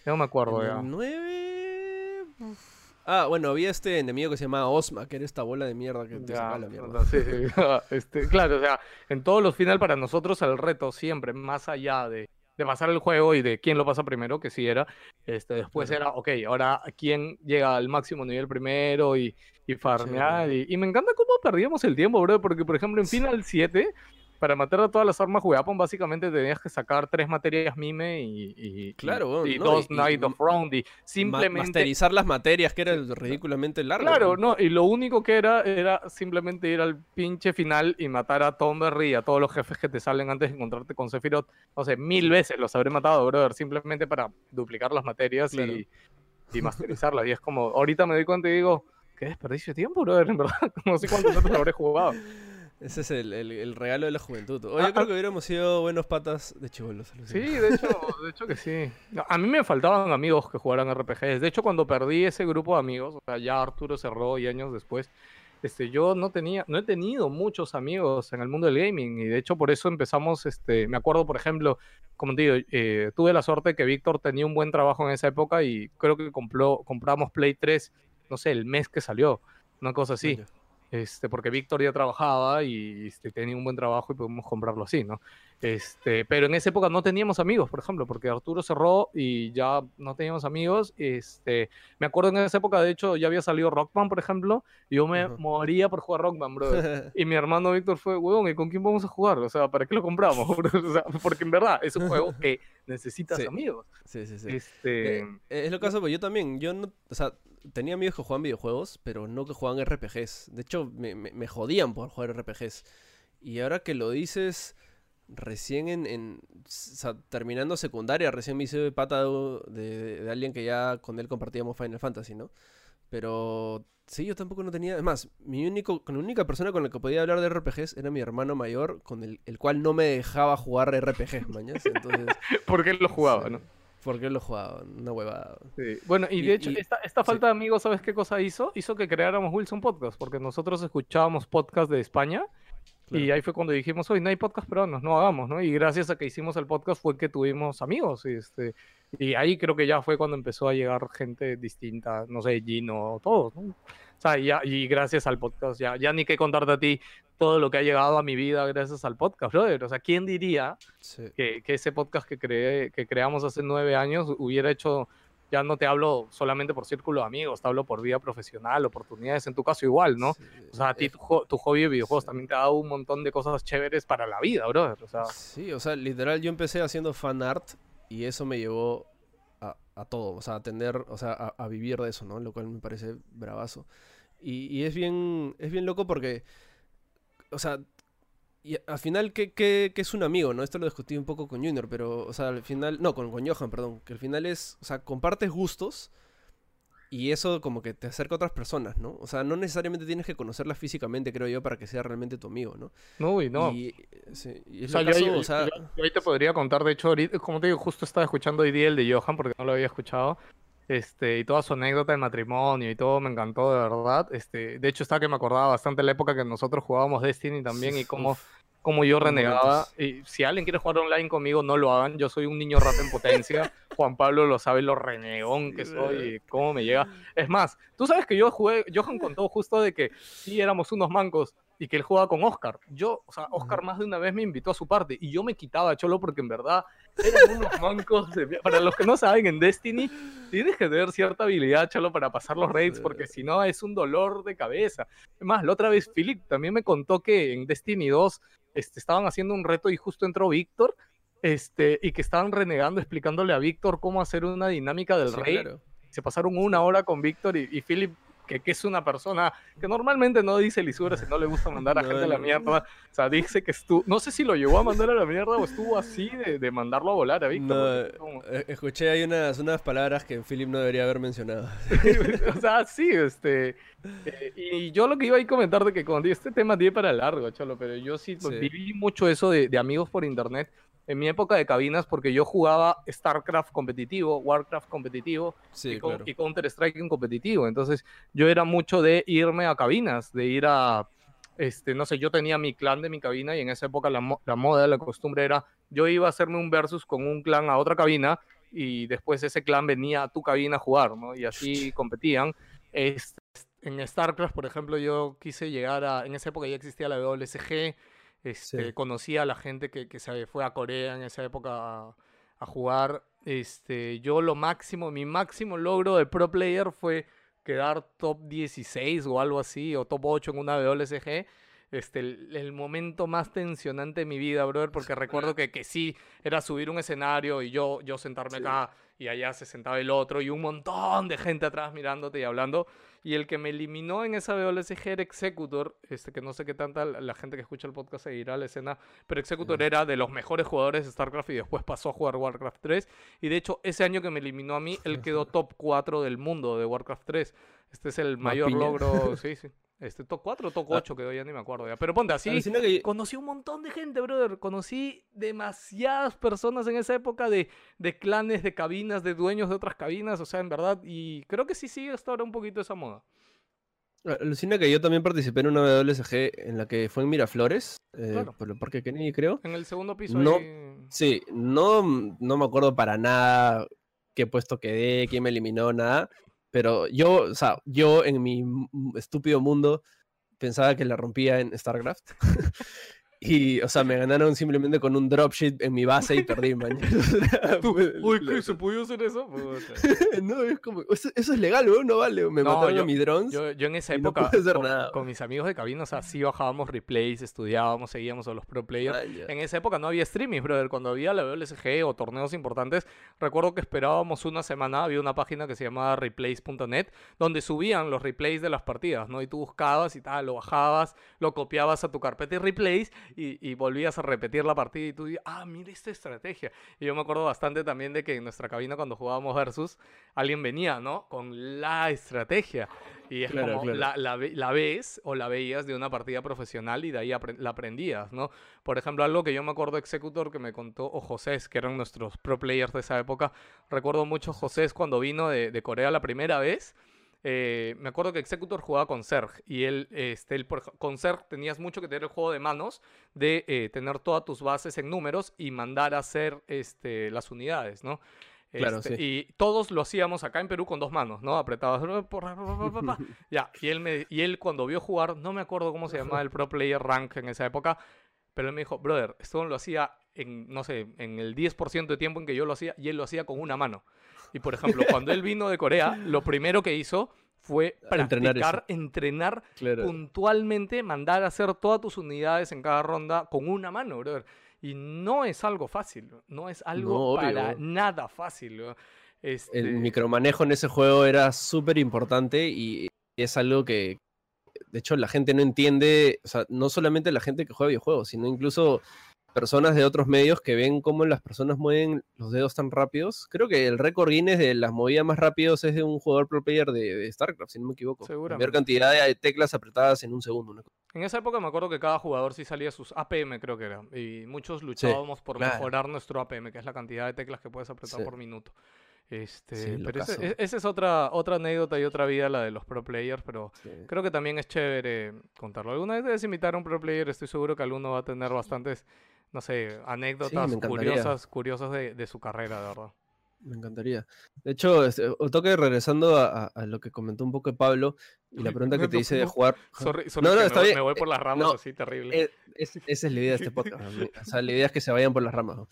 Speaker 2: No me acuerdo
Speaker 1: En
Speaker 2: ya.
Speaker 1: el 9. uf. Ah, bueno, había este enemigo que se llamaba Osma, que era esta bola de mierda que te sacaba la mierda.
Speaker 2: sí. <laughs> Este, claro, o sea, en todos los final para nosotros el reto siempre, más allá de, de pasar el juego y de quién lo pasa primero, que sí era, este, después
Speaker 1: Claro.
Speaker 2: era, ok, ahora quién llega al máximo nivel primero y, y farmear. Y, y me encanta cómo perdíamos el tiempo, bro, porque por ejemplo en Final 7 para matar a todas las armas Weapon básicamente tenías que sacar tres materias mime y, y,
Speaker 1: Claro,
Speaker 2: y, y
Speaker 1: no,
Speaker 2: dos Night of Round y simplemente...
Speaker 1: Masterizar las materias, que era ridículamente largo.
Speaker 2: Claro, no, y lo único que era era simplemente ir al pinche final y matar a Tomberry y a todos los jefes que te salen antes de encontrarte con Sephiroth. No sé, mil veces los habré matado, brother, simplemente para duplicar las materias
Speaker 1: Claro.
Speaker 2: y, y masterizarlas. Y es como, ahorita me doy cuenta y digo, qué desperdicio de tiempo, brother, en verdad. <laughs> No sé cuántos otros habré jugado.
Speaker 1: Ese es el, el- el regalo de la juventud. Oye,
Speaker 2: Ah,
Speaker 1: yo creo
Speaker 2: ah.
Speaker 1: que hubiéramos sido buenos patas de chivolos.
Speaker 2: Sí, de hecho, de hecho que sí. A mí me faltaban amigos que jugaran RPGs. De hecho, cuando perdí ese grupo de amigos, o sea, ya Arturo cerró y años después, este, yo no tenía, no he tenido muchos amigos en el mundo del gaming y de hecho por eso empezamos, este, me acuerdo, por ejemplo, como te digo, eh, tuve la suerte que Víctor tenía un buen trabajo en esa época y creo que compró, compramos Play 3, no sé, el mes que salió, una cosa así. Este, porque Víctor ya trabajaba y este, tenía un buen trabajo y pudimos comprarlo así, ¿no? Este, pero en esa época no teníamos amigos, por ejemplo, porque Arturo cerró y ya no teníamos amigos. Este, me acuerdo en esa época, de hecho, ya había salido Rockman, por ejemplo, y yo me
Speaker 1: Ajá.
Speaker 2: moría por jugar Rockman, brother. <laughs> Y mi hermano Víctor fue, huevón, ¿y con quién vamos a jugar? O sea, ¿para qué lo compramos? <laughs> O sea, porque en verdad es un juego <laughs> que necesitas
Speaker 1: Sí.
Speaker 2: amigos.
Speaker 1: sí, sí, sí.
Speaker 2: Este,
Speaker 1: Eh, es lo caso, pues yo también, yo no, o sea, tenía amigos que jugaban videojuegos, pero no que jugaban RPGs. De hecho, me, me- me jodían por jugar RPGs. Y ahora que lo dices, recién en, terminando secundaria, recién me hice pata de, de- de alguien que ya con él compartíamos Final Fantasy, ¿no? Pero sí, yo tampoco no tenía. Es más, mi único, con la única persona con la que podía hablar de RPGs era mi hermano mayor, con el, el cual no me dejaba jugar RPGs, mañas. Entonces, <laughs>
Speaker 2: ¿Por qué lo jugaba,
Speaker 1: sí.
Speaker 2: no?
Speaker 1: ¿por qué lo jugaba? Una huevada.
Speaker 2: Sí. Bueno, y
Speaker 1: Y-
Speaker 2: de hecho,
Speaker 1: y-
Speaker 2: esta, esta falta de amigos, ¿sabes qué cosa hizo? Hizo que creáramos Wilson Podcast, porque nosotros escuchábamos podcast de España y
Speaker 1: Claro.
Speaker 2: ahí fue cuando dijimos, hoy no hay podcast peruanos, no hagamos, ¿no? Y gracias a que hicimos el podcast fue que tuvimos amigos y, este, y ahí creo que ya fue cuando empezó a llegar gente distinta, no sé, Gino, todos, ¿no? O sea, ya, y gracias al podcast, ya, ya ni que contarte a ti todo lo que ha llegado a mi vida gracias al podcast, brother. O sea, ¿quién diría
Speaker 1: Sí.
Speaker 2: que, que ese podcast que, creé, que creamos hace nueve años hubiera hecho, ya no te hablo solamente por círculo de amigos, te hablo por vida profesional, oportunidades, en tu caso igual, ¿no?
Speaker 1: Sí,
Speaker 2: O sea, a ti
Speaker 1: eh,
Speaker 2: tu, hobby de videojuegos también te ha dado un montón de cosas chéveres para la vida, brother. O sea,
Speaker 1: Sí, o sea, literal, yo empecé haciendo fan art y eso me llevó a, a todo, o sea, a tener, o sea, a, a vivir de eso, ¿no? Lo cual me parece bravazo. Y, y es bien, es bien loco porque, o sea, y al final, ¿qué, qué, qué es un amigo, no? Esto lo discutí un poco con Junior, pero, o sea, al final, no, con, con Johan, perdón, que al final es, o sea, compartes gustos y eso como que te acerca a otras personas, ¿no? O sea, no necesariamente tienes que conocerlas físicamente, creo yo, para que sea realmente tu amigo, ¿no?
Speaker 2: no, y no.
Speaker 1: Y, sí, y
Speaker 2: O
Speaker 1: es
Speaker 2: sea,
Speaker 1: lo
Speaker 2: yo,
Speaker 1: caso,
Speaker 2: yo-
Speaker 1: o sea,
Speaker 2: yo- yo ahí te podría contar, de hecho, ahorita, como te digo, justo estaba escuchando hoy día el de Johan porque no lo había escuchado. Este, y toda su anécdota del matrimonio y todo me encantó, de verdad. Este, de hecho, estaba que me acordaba bastante la época que nosotros jugábamos Destiny también y cómo, cómo yo renegaba. Y si alguien quiere jugar online conmigo, no lo hagan. Yo soy un niño rata en potencia. <laughs> Juan Pablo lo sabe, lo renegón que soy y cómo me llega. Es más, tú sabes que yo jugué, Johan contó justo de que sí éramos unos mancos y que él jugaba con Oscar. Yo, o sea, Oscar más de una vez me invitó a su parte y yo me quitaba a Cholo porque en verdad eran unos <laughs> mancos. de. Para los que no saben, en Destiny tienes que tener cierta habilidad, Cholo, para pasar los raids porque si no es un dolor de cabeza. Es más, la otra vez Philip también me contó que en Destiny 2 este, estaban haciendo un reto y justo entró Víctor. Este, y que estaban renegando, explicándole a Víctor cómo hacer una dinámica del
Speaker 1: sí,
Speaker 2: rey
Speaker 1: claro.
Speaker 2: se pasaron una hora con Víctor y, y Philip, que, que es una persona que normalmente no dice lisuras y no le gusta mandar a <laughs>
Speaker 1: No,
Speaker 2: gente a la mierda. O sea, dice que estuvo, no sé si lo llevó a mandar a la mierda o estuvo así de, de mandarlo a volar a Víctor.
Speaker 1: No,
Speaker 2: como-
Speaker 1: eh, escuché ahí unas, unas palabras que Philip no debería haber mencionado. <laughs>
Speaker 2: o sea, sí, este. eh, y yo lo que iba a comentar de que cuando este tema tiene para largo, cholo, pero yo sí, pues,
Speaker 1: Sí.
Speaker 2: viví mucho eso de, de amigos por internet en mi época de cabinas porque yo jugaba StarCraft competitivo, Warcraft competitivo
Speaker 1: Sí,
Speaker 2: y,
Speaker 1: claro.
Speaker 2: y Counter-Strike en competitivo. Entonces, yo era mucho de irme a cabinas, de ir a, este, no sé, yo tenía mi clan de mi cabina y en esa época la, mo- la moda, la costumbre era, yo iba a hacerme un versus con un clan a otra cabina y después ese clan venía a tu cabina a jugar, ¿no? Y así competían. Este, en StarCraft, por ejemplo, yo quise llegar a, en esa época ya existía la WSG, este,
Speaker 1: Sí.
Speaker 2: conocí a la gente que, que se fue a Corea en esa época a, a jugar. Este, yo lo máximo, mi máximo logro de pro player fue quedar top 16 o algo así, o top 8 en una WSG. este, el, el momento más tensionante de mi vida, brother, porque recuerdo que, que sí, era subir un escenario y yo, yo sentarme
Speaker 1: Sí.
Speaker 2: acá y allá se sentaba el otro y un montón de gente atrás mirándote y hablando. Y el que me eliminó en esa WSG era Executor, este, que no sé qué tanta la, gente que escucha el podcast seguirá la escena, pero Executor era de los mejores jugadores de StarCraft y después pasó a jugar Warcraft 3. Y de hecho, ese año que me eliminó a mí, él quedó <laughs> top 4 del mundo de Warcraft 3. Este es el mayor logro, <laughs> sí, sí. Este top 4 o top
Speaker 1: Ah.
Speaker 2: 8 quedó, ya ni me acuerdo ya. Pero ponte así,
Speaker 1: que-
Speaker 2: conocí un montón de gente, brother. Conocí demasiadas personas en esa época de, de clanes, de cabinas, de dueños de otras cabinas. O sea, en verdad. Y creo que sí sigue hasta ahora un poquito esa moda.
Speaker 1: Alucina que yo también participé en una WSG en la que fue en Miraflores, eh,
Speaker 2: Claro.
Speaker 1: por el Parque Kennedy, creo.
Speaker 2: En el segundo piso
Speaker 1: No.
Speaker 2: ahí-
Speaker 1: Sí, no, no me acuerdo para nada qué puesto quedé, quién me eliminó, nada. Pero yo, o sea, yo en mi estúpido mundo pensaba que la rompía en StarCraft. <laughs> y, o sea, me ganaron simplemente con un dropship en mi base y perdí, man. <laughs> <laughs>
Speaker 2: Uy, ¿qué? ¿Se pudo hacer eso? <laughs>
Speaker 1: No, es como, eso, eso es legal, weón, no vale. Me
Speaker 2: No,
Speaker 1: mataron
Speaker 2: yo-
Speaker 1: a mis drones.
Speaker 2: Yo, yo en esa
Speaker 1: Y no
Speaker 2: época,
Speaker 1: pude hacer
Speaker 2: con,
Speaker 1: nada.
Speaker 2: con mis amigos de cabina, o sea, sí bajábamos replays, estudiábamos, seguíamos a los pro players.
Speaker 1: Ya.
Speaker 2: En esa época no había streaming, brother. Cuando había la WSG o torneos importantes, recuerdo que esperábamos una semana, había una página que se llamaba replays.net, donde subían los replays de las partidas, ¿no? Y tú buscabas y tal, lo bajabas, lo copiabas a tu carpeta de replays y, y volvías a repetir la partida y tú dices, ah, mira esta estrategia. Y yo me acuerdo bastante también de que en nuestra cabina cuando jugábamos versus, alguien venía, ¿no? Con la estrategia. Y es
Speaker 1: Claro,
Speaker 2: como,
Speaker 1: claro.
Speaker 2: La, la, la ves o la veías de una partida profesional y de ahí apre- la aprendías, ¿no? Por ejemplo, algo que yo me acuerdo Executor que me contó, o José, que eran nuestros pro players de esa época. Recuerdo mucho José cuando vino de, de Corea la primera vez. Eh, me acuerdo que Executor jugaba con Serg y él, este, él por con Serg tenías mucho que tener el juego de manos de eh, tener todas tus bases en números y mandar a hacer este, las unidades, ¿no?
Speaker 1: Claro,
Speaker 2: Este,
Speaker 1: sí.
Speaker 2: Y todos lo hacíamos acá en Perú con dos manos, ¿no? Apretabas. <laughs> Ya, y él, me, y él cuando vio jugar, no me acuerdo cómo se llamaba el Pro Player Rank en esa época, pero él me dijo, brother, esto lo hacía en, no sé, en el 10% de tiempo en que yo lo hacía, y él lo hacía con una mano. Y por ejemplo, cuando él vino de Corea, lo primero que hizo fue
Speaker 1: Entrenar
Speaker 2: practicar, entrenar
Speaker 1: Claro.
Speaker 2: puntualmente, mandar a hacer todas tus unidades en cada ronda con una mano, brother. Y no es algo fácil, no es algo
Speaker 1: No,
Speaker 2: para nada fácil. Este,
Speaker 1: El micromanejo en ese juego era súper importante y es algo que, de hecho, la gente no entiende, o sea, no solamente la gente que juega videojuegos, sino incluso personas de otros medios que ven cómo las personas mueven los dedos tan rápidos. Creo que el récord Guinness de las movidas más rápidos es de un jugador pro player de, de StarCraft, si no me equivoco. La mayor cantidad de teclas apretadas en un segundo. una.
Speaker 2: En esa época me acuerdo que cada jugador sí salía sus APM, creo que era. Y muchos luchábamos por
Speaker 1: claro.
Speaker 2: mejorar nuestro APM, que es la cantidad de teclas que puedes apretar
Speaker 1: Sí.
Speaker 2: por minuto. Este,
Speaker 1: Sí,
Speaker 2: pero ese-
Speaker 1: locazo.
Speaker 2: e- esa es otra, otra anécdota y otra vida, la de los pro players, pero
Speaker 1: Sí.
Speaker 2: creo que también es chévere contarlo. Alguna vez debes invitar a un pro player, estoy seguro que alguno va a tener bastantes, no sé, anécdotas
Speaker 1: me
Speaker 2: curiosas, curiosas de, de su carrera, de verdad.
Speaker 1: Me encantaría. De hecho, este, toque regresando a, lo que comentó un poco Pablo y la pregunta que te hice de jugar.
Speaker 2: Sorry, sorry,
Speaker 1: No, no,
Speaker 2: me,
Speaker 1: está
Speaker 2: voy-
Speaker 1: bien.
Speaker 2: me voy por las ramas
Speaker 1: no,
Speaker 2: así, terrible.
Speaker 1: Eh, es- esa es la idea de este podcast. O sea, la idea es que se vayan por las ramas. ¿no?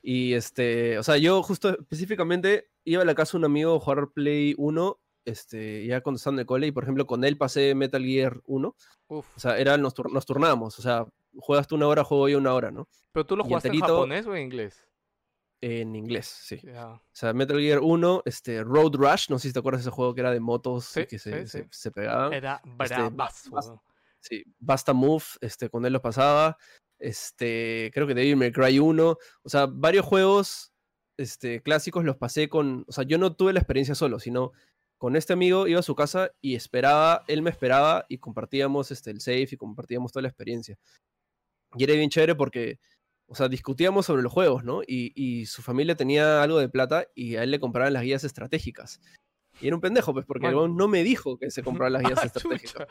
Speaker 1: Y este, o sea, yo justo específicamente iba a la casa de un amigo a jugar Play 1, este, ya cuando estaba en el cole, y por ejemplo con él pasé Metal Gear 1.
Speaker 2: Uf.
Speaker 1: O sea, era, nos, tur- nos turnábamos. O sea, juegas tú una hora, juego yo una hora, ¿no?
Speaker 2: Pero tú lo jugaste en japonés o en inglés?
Speaker 1: En inglés, sí. O sea, Metal Gear 1, este, Road Rush, no sé si te acuerdas de ese juego que era de motos
Speaker 2: Sí,
Speaker 1: y que se,
Speaker 2: sí,
Speaker 1: se-
Speaker 2: sí.
Speaker 1: se pegaban.
Speaker 2: Era
Speaker 1: Este,
Speaker 2: bravazo.
Speaker 1: bas-
Speaker 2: weón.
Speaker 1: Sí, Basta Move, este, con él los pasaba. Este, creo que Devil May Cry 1. O sea, varios juegos este, clásicos los pasé con. O sea, yo no tuve la experiencia solo, sino con este amigo iba a su casa y esperaba, él me esperaba y compartíamos este, el save y compartíamos toda la experiencia. Y era bien chévere porque, o sea, discutíamos sobre los juegos, ¿no? Y, y su familia tenía algo de plata y a él le compraban las guías estratégicas. Y era un pendejo, pues, porque el
Speaker 2: Man.
Speaker 1: huevón no me dijo que se compraban las <laughs> guías
Speaker 2: Ah,
Speaker 1: estratégicas.
Speaker 2: chucha.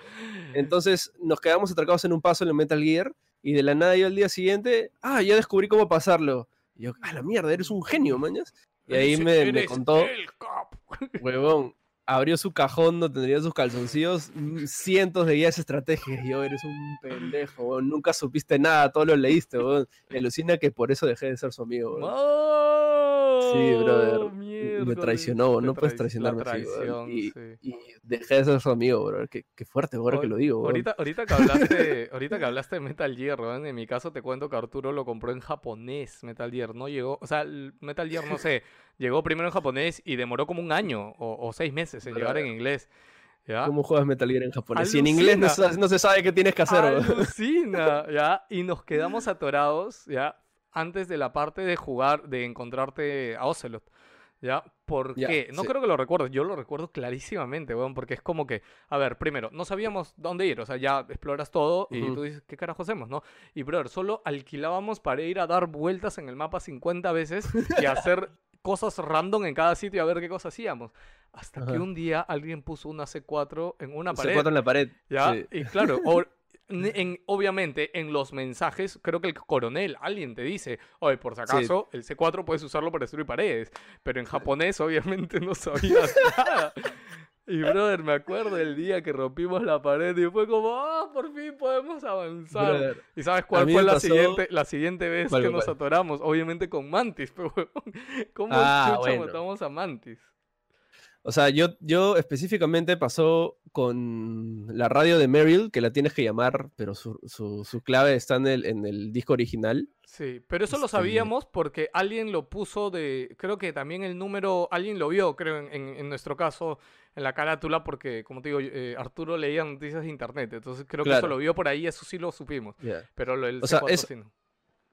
Speaker 1: Entonces nos quedamos atracados en un paso en el Metal Gear y de la nada yo al día siguiente, ah, ya descubrí cómo pasarlo. Y yo, ah, la mierda, eres un genio, mañas. Y ahí
Speaker 2: Eres-
Speaker 1: me, me contó,
Speaker 2: el <laughs>
Speaker 1: huevón, abrió su cajón donde tendría sus calzoncillos, mm, cientos de guías estratégicas. Y yo, eres un pendejo, weón, nunca supiste nada, todo lo leíste, weón. Me alucina que por eso dejé de ser su amigo, weón. Sí, brother. Me traicionó, no puedes traicionarme
Speaker 2: traición,
Speaker 1: Y,
Speaker 2: sí.
Speaker 1: y dejé de ser su amigo, brother. Qué, qué fuerte, ahora que lo digo.
Speaker 2: Ahorita, ahorita que hablaste, ahorita que hablaste de Metal Gear, en mi caso te cuento que Arturo lo compró en japonés, Metal Gear, no llegó, o sea, Metal Gear, no sé, llegó primero en japonés y demoró como un año o, o seis meses en llegar en inglés. ¿ya?
Speaker 1: ¿Cómo juegas Metal Gear en japonés? Si en inglés no, se sabe qué tienes que hacer.
Speaker 2: Alucina, <laughs> ¿ya? Y nos quedamos atorados, ¿ya? Antes de la parte de jugar, de encontrarte a Ocelot, ¿ya? ¿Por
Speaker 1: Ya,
Speaker 2: qué? No
Speaker 1: sí.
Speaker 2: creo que lo recuerdes, yo lo recuerdo clarísimamente, weón, porque es como que, a ver, primero, no sabíamos dónde ir, o sea, ya exploras todo y tú dices, ¿qué carajo hacemos, no? Y, brother, solo alquilábamos para ir a dar vueltas en el mapa 50 veces y hacer <laughs> cosas random en cada sitio a ver qué cosas hacíamos. Hasta que
Speaker 1: Ajá.
Speaker 2: un día alguien puso una C4 en una pared.
Speaker 1: cuatro en la pared.
Speaker 2: ¿Ya?
Speaker 1: sí.
Speaker 2: Y claro, o- <laughs> en, obviamente en los mensajes, creo que el coronel, alguien te dice, oye, por si acaso, el C4 puedes usarlo para destruir paredes, pero en japonés obviamente no sabías <laughs> nada. Y brother, me acuerdo el día que rompimos la pared y fue como, ah, por fin podemos avanzar.
Speaker 1: Brother,
Speaker 2: ¿Y sabes cuál fue la
Speaker 1: pasó-
Speaker 2: siguiente, la siguiente vez
Speaker 1: ¿Cuál,
Speaker 2: que nos atoramos? Obviamente con Mantis, <laughs> pero ¿cómo
Speaker 1: Ah,
Speaker 2: chucha
Speaker 1: bueno.
Speaker 2: matamos a Mantis?
Speaker 1: O sea, yo, yo específicamente pasó con la radio de Meryl, que la tienes que llamar, pero su, su, su clave está en el, en el disco original.
Speaker 2: Sí, pero eso lo
Speaker 1: Este-
Speaker 2: sabíamos porque alguien lo puso de, creo que también el número, alguien lo vio, creo, en, en- nuestro caso, en la carátula, porque como te digo, eh, Arturo leía noticias de internet, entonces creo que eso lo vio por ahí, eso sí lo supimos, pero lo del
Speaker 1: O sea,
Speaker 2: C4
Speaker 1: es-.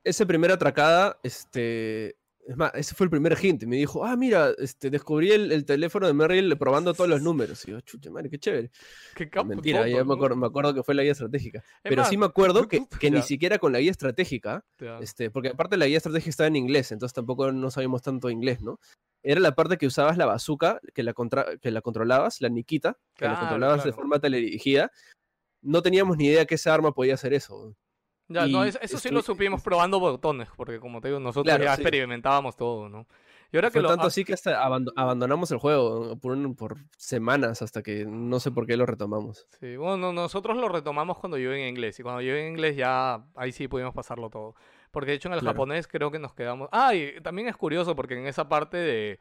Speaker 1: Esa primera atracada, este... Es más, ese fue el primer hint. Me dijo, ah, mira, este, descubrí el, el teléfono de Meryl probando todos los números. Y yo, chucha, madre, qué chévere.
Speaker 2: Qué capo,
Speaker 1: Mentira, ya me acuerdo, me acuerdo que fue la guía estratégica. Pero
Speaker 2: más,
Speaker 1: sí me acuerdo que, ni siquiera con la guía estratégica. Este, porque aparte la guía estratégica estaba en inglés, entonces tampoco no sabíamos tanto inglés, ¿no? Era la parte que usabas la bazooka, que la, contra- que la controlabas, la Nikita, que la
Speaker 2: Claro,
Speaker 1: controlabas de forma teledirigida. No teníamos ni idea que esa arma podía hacer eso.
Speaker 2: Ya, no, eso sí lo supimos probando botones, porque como te digo, nosotros
Speaker 1: Claro,
Speaker 2: ya
Speaker 1: sí.
Speaker 2: experimentábamos todo, ¿no? Y ahora que lo...
Speaker 1: tanto así que hasta abando- abandonamos el juego por, un- por semanas hasta que no sé por qué lo retomamos.
Speaker 2: Sí, bueno, nosotros lo retomamos cuando yo en inglés. Y cuando yo en inglés ya ahí sí pudimos pasarlo todo. Porque de hecho en el
Speaker 1: Claro.
Speaker 2: japonés creo que nos quedamos. Ah, y también es curioso porque en esa parte de.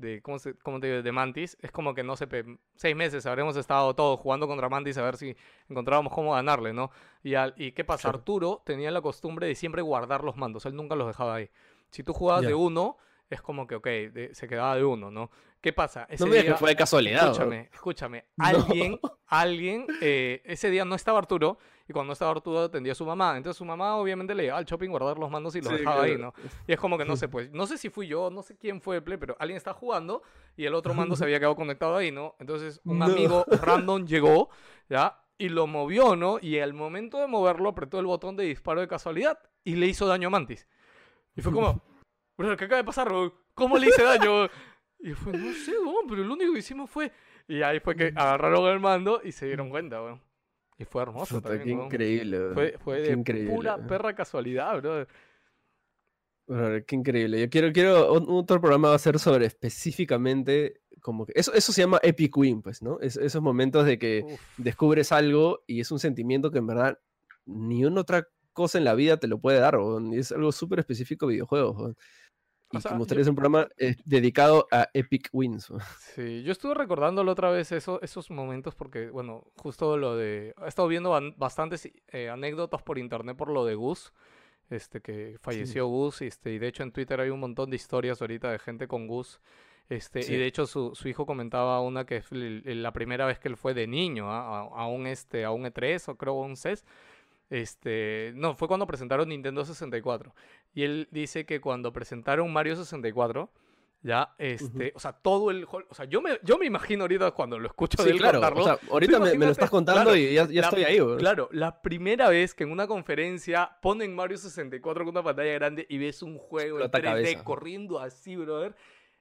Speaker 2: De ¿cómo, se, cómo te digo? De Mantis, es como que no sé, seis meses habremos estado todos jugando contra Mantis a ver si encontrábamos cómo ganarle, ¿no? Y, al- y qué pasa. Arturo tenía la costumbre de siempre guardar los mandos, él nunca los dejaba ahí. Si tú jugabas
Speaker 1: Ya.
Speaker 2: de uno, es como que, ok, de- se quedaba de uno, ¿no? ¿Qué pasa? Ese
Speaker 1: no me
Speaker 2: día-
Speaker 1: que fue de casualidad.
Speaker 2: Escúchame, escúchame. <laughs>
Speaker 1: No.
Speaker 2: Alguien, alguien, eh, ese día no estaba Arturo y cuando estaba Arturo atendía a su mamá. Entonces su mamá obviamente le llevaba al shopping guardar los mandos y los
Speaker 1: Sí,
Speaker 2: dejaba ahí,
Speaker 1: claro.
Speaker 2: ¿no? Y es como que no sé, <laughs> pues, no sé si fui yo, no sé quién fue el play, pero alguien está jugando y el otro mando se había <laughs> quedado conectado ahí, ¿no? Entonces un
Speaker 1: No.
Speaker 2: amigo random llegó, ¿ya? Y lo movió, ¿no? Y al momento de moverlo apretó el botón de disparo de casualidad y le hizo daño a Mantis. Y fue como, ¿qué acaba de pasar, bro? ¿Cómo le hice daño? Y fue, no sé, weón, pero lo único que hicimos fue... Y ahí fue que agarraron el mando y se dieron cuenta, weón. Y fue hermoso
Speaker 1: Puta,
Speaker 2: también,
Speaker 1: qué
Speaker 2: weón.
Speaker 1: increíble. bro.
Speaker 2: Fue, fue
Speaker 1: Qué
Speaker 2: de
Speaker 1: increíble,
Speaker 2: pura
Speaker 1: bro.
Speaker 2: perra casualidad, bro.
Speaker 1: Bro, Qué increíble. Yo quiero, quiero, un- otro programa va a ser sobre específicamente como que, eso, eso se llama Epic Win, pues, ¿no? Es- esos momentos de que
Speaker 2: Uf.
Speaker 1: descubres algo y es un sentimiento que en verdad ni una otra cosa en la vida te lo puede dar, weón, y es algo súper específico de videojuegos. weón. Y
Speaker 2: O sea,
Speaker 1: me
Speaker 2: yo-
Speaker 1: gustaría hacer un programa eh, dedicado a Epic Wins.
Speaker 2: Sí, yo estuve recordando la otra vez eso, esos momentos porque, bueno, justo lo de... He estado viendo bastantes eh, anécdotas por internet por lo de Gus, este, que falleció Gus, este, y de hecho en Twitter hay un montón de historias ahorita de gente con Gus, este,
Speaker 1: Sí.
Speaker 2: y de hecho su, su hijo comentaba una que el- la primera vez que él fue de niño, ¿ah? a, a un, este, a un E3 o creo a un CES, este, no, fue cuando presentaron Nintendo 64. Y él dice que cuando presentaron Mario 64, ya, este, o sea, todo el, o sea, yo me, yo me imagino ahorita cuando lo escucho de
Speaker 1: Sí,
Speaker 2: él
Speaker 1: claro.
Speaker 2: contarlo,
Speaker 1: O sea, ahorita me, me lo estás contando
Speaker 2: claro,
Speaker 1: y ya, ya
Speaker 2: la-
Speaker 1: estoy ahí, weón.
Speaker 2: Claro, la primera vez que en una conferencia ponen Mario 64 con una pantalla grande y ves un juego en
Speaker 1: Explota
Speaker 2: 3D
Speaker 1: cabeza.
Speaker 2: corriendo así, brother.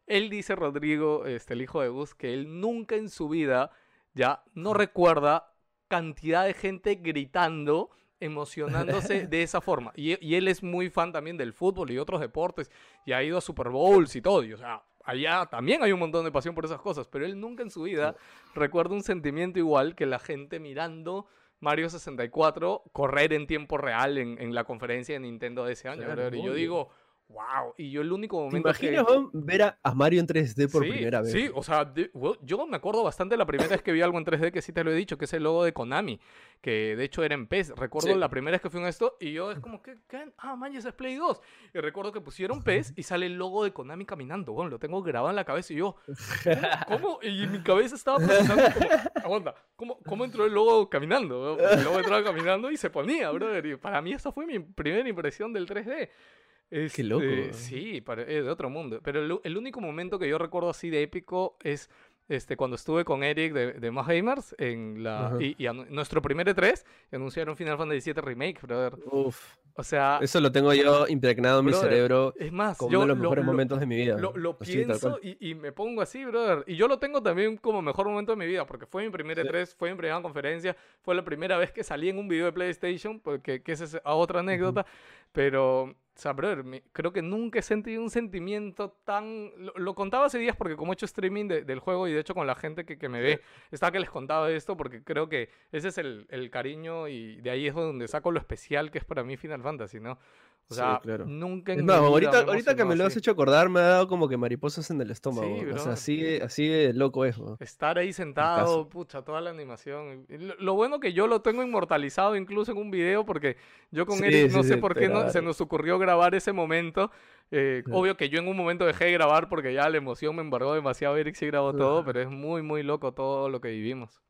Speaker 2: Él dice, Rodrigo, este, el hijo de Gus, que él nunca en su vida ya no recuerda cantidad de gente gritando, emocionándose de esa forma. Y, y él es muy fan también del fútbol y otros deportes y ha ido a Super Bowls y todo. Y, o sea, allá también hay un montón de pasión por esas cosas, pero él nunca en su vida recuerda un sentimiento igual que la gente mirando Mario 64 correr en tiempo real en, en la conferencia de Nintendo de ese año.
Speaker 1: Claro,
Speaker 2: y yo digo, wow. Y yo el único
Speaker 1: ¿Te
Speaker 2: momento que...
Speaker 1: imaginas weón, ver a, a Mario en 3D por
Speaker 2: sí,
Speaker 1: primera vez?
Speaker 2: Sí, o sea, de- weón, yo me acuerdo bastante la primera vez que vi algo en 3D, que sí te lo he dicho, que es el logo de Konami, que de hecho era en PES. Recuerdo
Speaker 1: Sí.
Speaker 2: la primera vez que fui a esto y yo es como que, ¿qué? ah, man, es Play 2. Y recuerdo que pusieron PES y sale el logo de Konami caminando, bueno, lo tengo grabado en la cabeza y yo, ¿cómo? Y mi cabeza estaba pensando, como, aguanta, ¿cómo, ¿cómo entró el logo caminando? El logo entraba caminando y se ponía, brother. Y para mí esa fue mi primera impresión del 3D.
Speaker 1: Qué loco,
Speaker 2: Este. Sí, pare- es de otro mundo. Pero el, el único momento que yo recuerdo así de épico es este, cuando estuve con Eric de, de Más Gamers en la,
Speaker 1: Ajá.
Speaker 2: y, y anu- nuestro primer E3 y anunciaron Final Fantasy VII Remake, brother.
Speaker 1: Uf,
Speaker 2: O sea,
Speaker 1: eso lo tengo yo impregnado en mi
Speaker 2: Brother,
Speaker 1: cerebro
Speaker 2: es más,
Speaker 1: como
Speaker 2: yo
Speaker 1: uno de los
Speaker 2: lo-
Speaker 1: mejores
Speaker 2: lo-
Speaker 1: momentos de mi vida.
Speaker 2: lo, lo
Speaker 1: Así,
Speaker 2: pienso y, y me pongo así, brother. Y yo lo tengo también como mejor momento de mi vida, porque fue mi primer
Speaker 1: Sí.
Speaker 2: E3, fue mi primera conferencia, fue la primera vez que salí en un video de PlayStation, porque que esa es otra anécdota. Pero, o sea, brother, creo que nunca he sentido un sentimiento tan... Lo, lo contaba hace días porque como he hecho streaming de- del juego y de hecho con la gente que, que me ve, estaba que les contaba esto porque creo que ese es el, el cariño y de ahí es donde saco lo especial que es para mí Final Fantasy, ¿no? O
Speaker 1: Sí,
Speaker 2: sea,
Speaker 1: claro.
Speaker 2: nunca en
Speaker 1: Es
Speaker 2: mi
Speaker 1: más,
Speaker 2: vida
Speaker 1: ahorita, ahorita que me lo has
Speaker 2: así.
Speaker 1: hecho acordar, me ha dado como que mariposas en el estómago.
Speaker 2: Sí,
Speaker 1: o sea, así, de- así de loco es.
Speaker 2: Estar ahí sentado, pucha, toda la animación. Lo, lo bueno que yo lo tengo inmortalizado incluso en un video porque yo con
Speaker 1: Sí,
Speaker 2: Eric no sé por qué no, se nos ocurrió grabar ese momento. Eh. Obvio que yo en un momento dejé de grabar porque ya la emoción me embargó demasiado. Eric sí grabó todo, pero es muy, muy loco todo lo que vivimos.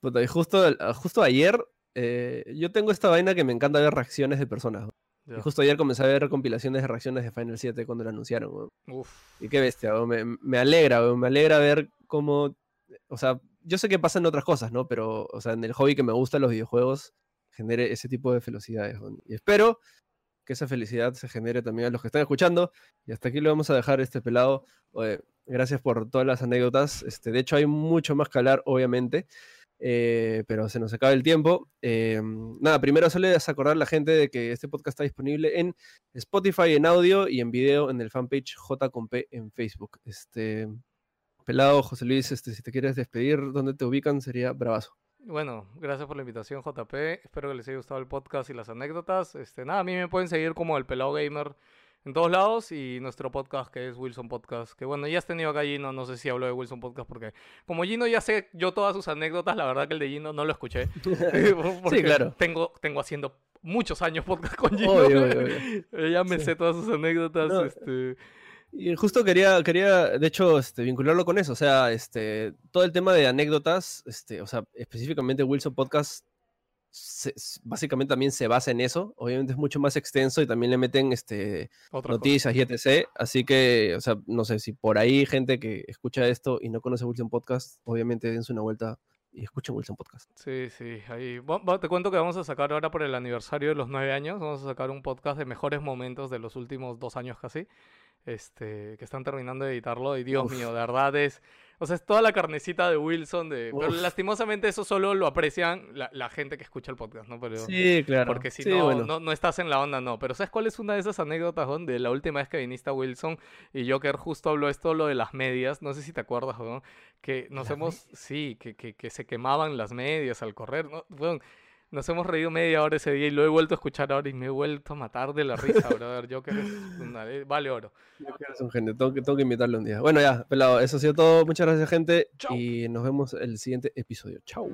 Speaker 1: Puta, y justo, justo ayer, eh, yo tengo esta vaina que me encanta ver reacciones de personas. Y justo ayer comencé a ver compilaciones de reacciones de Final 7 cuando lo anunciaron. weón.
Speaker 2: Uf.
Speaker 1: Y qué bestia, weón, me, me alegra, weón, me alegra ver cómo, o sea, yo sé que pasan otras cosas, ¿no? Pero, o sea, en el hobby que me gusta los videojuegos, genere ese tipo de felicidades. weón. Y espero que esa felicidad se genere también a los que están escuchando. Y hasta aquí lo vamos a dejar este pelado. Oye, gracias por todas las anécdotas. Este, de hecho, hay mucho más que hablar, obviamente. Eh, pero se nos acaba el tiempo. Eh, nada, primero solo es acordar a la gente de que este podcast está disponible en Spotify en audio y en video en el fanpage J con P en Facebook. Este, pelado, José Luis, este, si te quieres despedir, ¿dónde te ubican? Sería bravazo.
Speaker 2: Bueno, gracias por la invitación, JP. Espero que les haya gustado el podcast y las anécdotas. Este, nada, a mí me pueden seguir como el Pelado Gamer en todos lados y nuestro podcast que es Wilson Podcast. Que bueno, ya has tenido acá a Gino, no sé si hablo de Wilson Podcast porque como Gino ya sé yo todas sus anécdotas, la verdad que el de Gino no lo escuché. <laughs> <laughs> Porque
Speaker 1: claro.
Speaker 2: Tengo, tengo haciendo muchos años podcast con Gino.
Speaker 1: Obvio, obvio, obvio. <laughs>
Speaker 2: ya me
Speaker 1: Sí.
Speaker 2: sé todas sus anécdotas.
Speaker 1: No,
Speaker 2: este,
Speaker 1: Y justo quería, quería de hecho, este, vincularlo con eso. O sea, este, todo el tema de anécdotas, este, o sea, específicamente Wilson Podcast, se- básicamente también se basa en eso. Obviamente es mucho más extenso y también le meten este,
Speaker 2: otra cosa.
Speaker 1: noticias y etc. Así que, o sea, no sé si por ahí gente que escucha esto y no conoce Wilson Podcast, obviamente dense una vuelta y escuchen Wilson Podcast.
Speaker 2: Sí, sí, ahí. va- te cuento que vamos a sacar ahora por el aniversario de los nueve años, vamos a sacar un podcast de mejores momentos de los últimos dos años casi, este, que están terminando de editarlo y Dios
Speaker 1: Uf.
Speaker 2: mío, de verdad es, o sea, es toda la carnecita de Wilson, de, pero lastimosamente eso solo lo aprecian la, la gente que escucha el podcast, ¿no? Pero,
Speaker 1: Sí, claro.
Speaker 2: porque si
Speaker 1: Sí,
Speaker 2: no,
Speaker 1: bueno.
Speaker 2: no, no estás en la onda, no. Pero ¿sabes cuál es una de esas anécdotas, Jon? De la última vez que viniste a Wilson y Joker justo habló esto, lo de las medias. No sé si te acuerdas, Jon. Que nos
Speaker 1: ¿Las
Speaker 2: hemos... Sí, que, que, que se quemaban las medias al correr, ¿no? Nos hemos reído media hora ese día y lo he vuelto a escuchar ahora y me he vuelto a matar de la risa, brother. Joker es una- vale oro.
Speaker 1: Ser un genio, tengo que, tengo que invitarlo un día. Bueno, ya, pelado, eso ha sido todo. Muchas gracias, gente.
Speaker 2: Chau.
Speaker 1: Y nos vemos el siguiente episodio. Chau.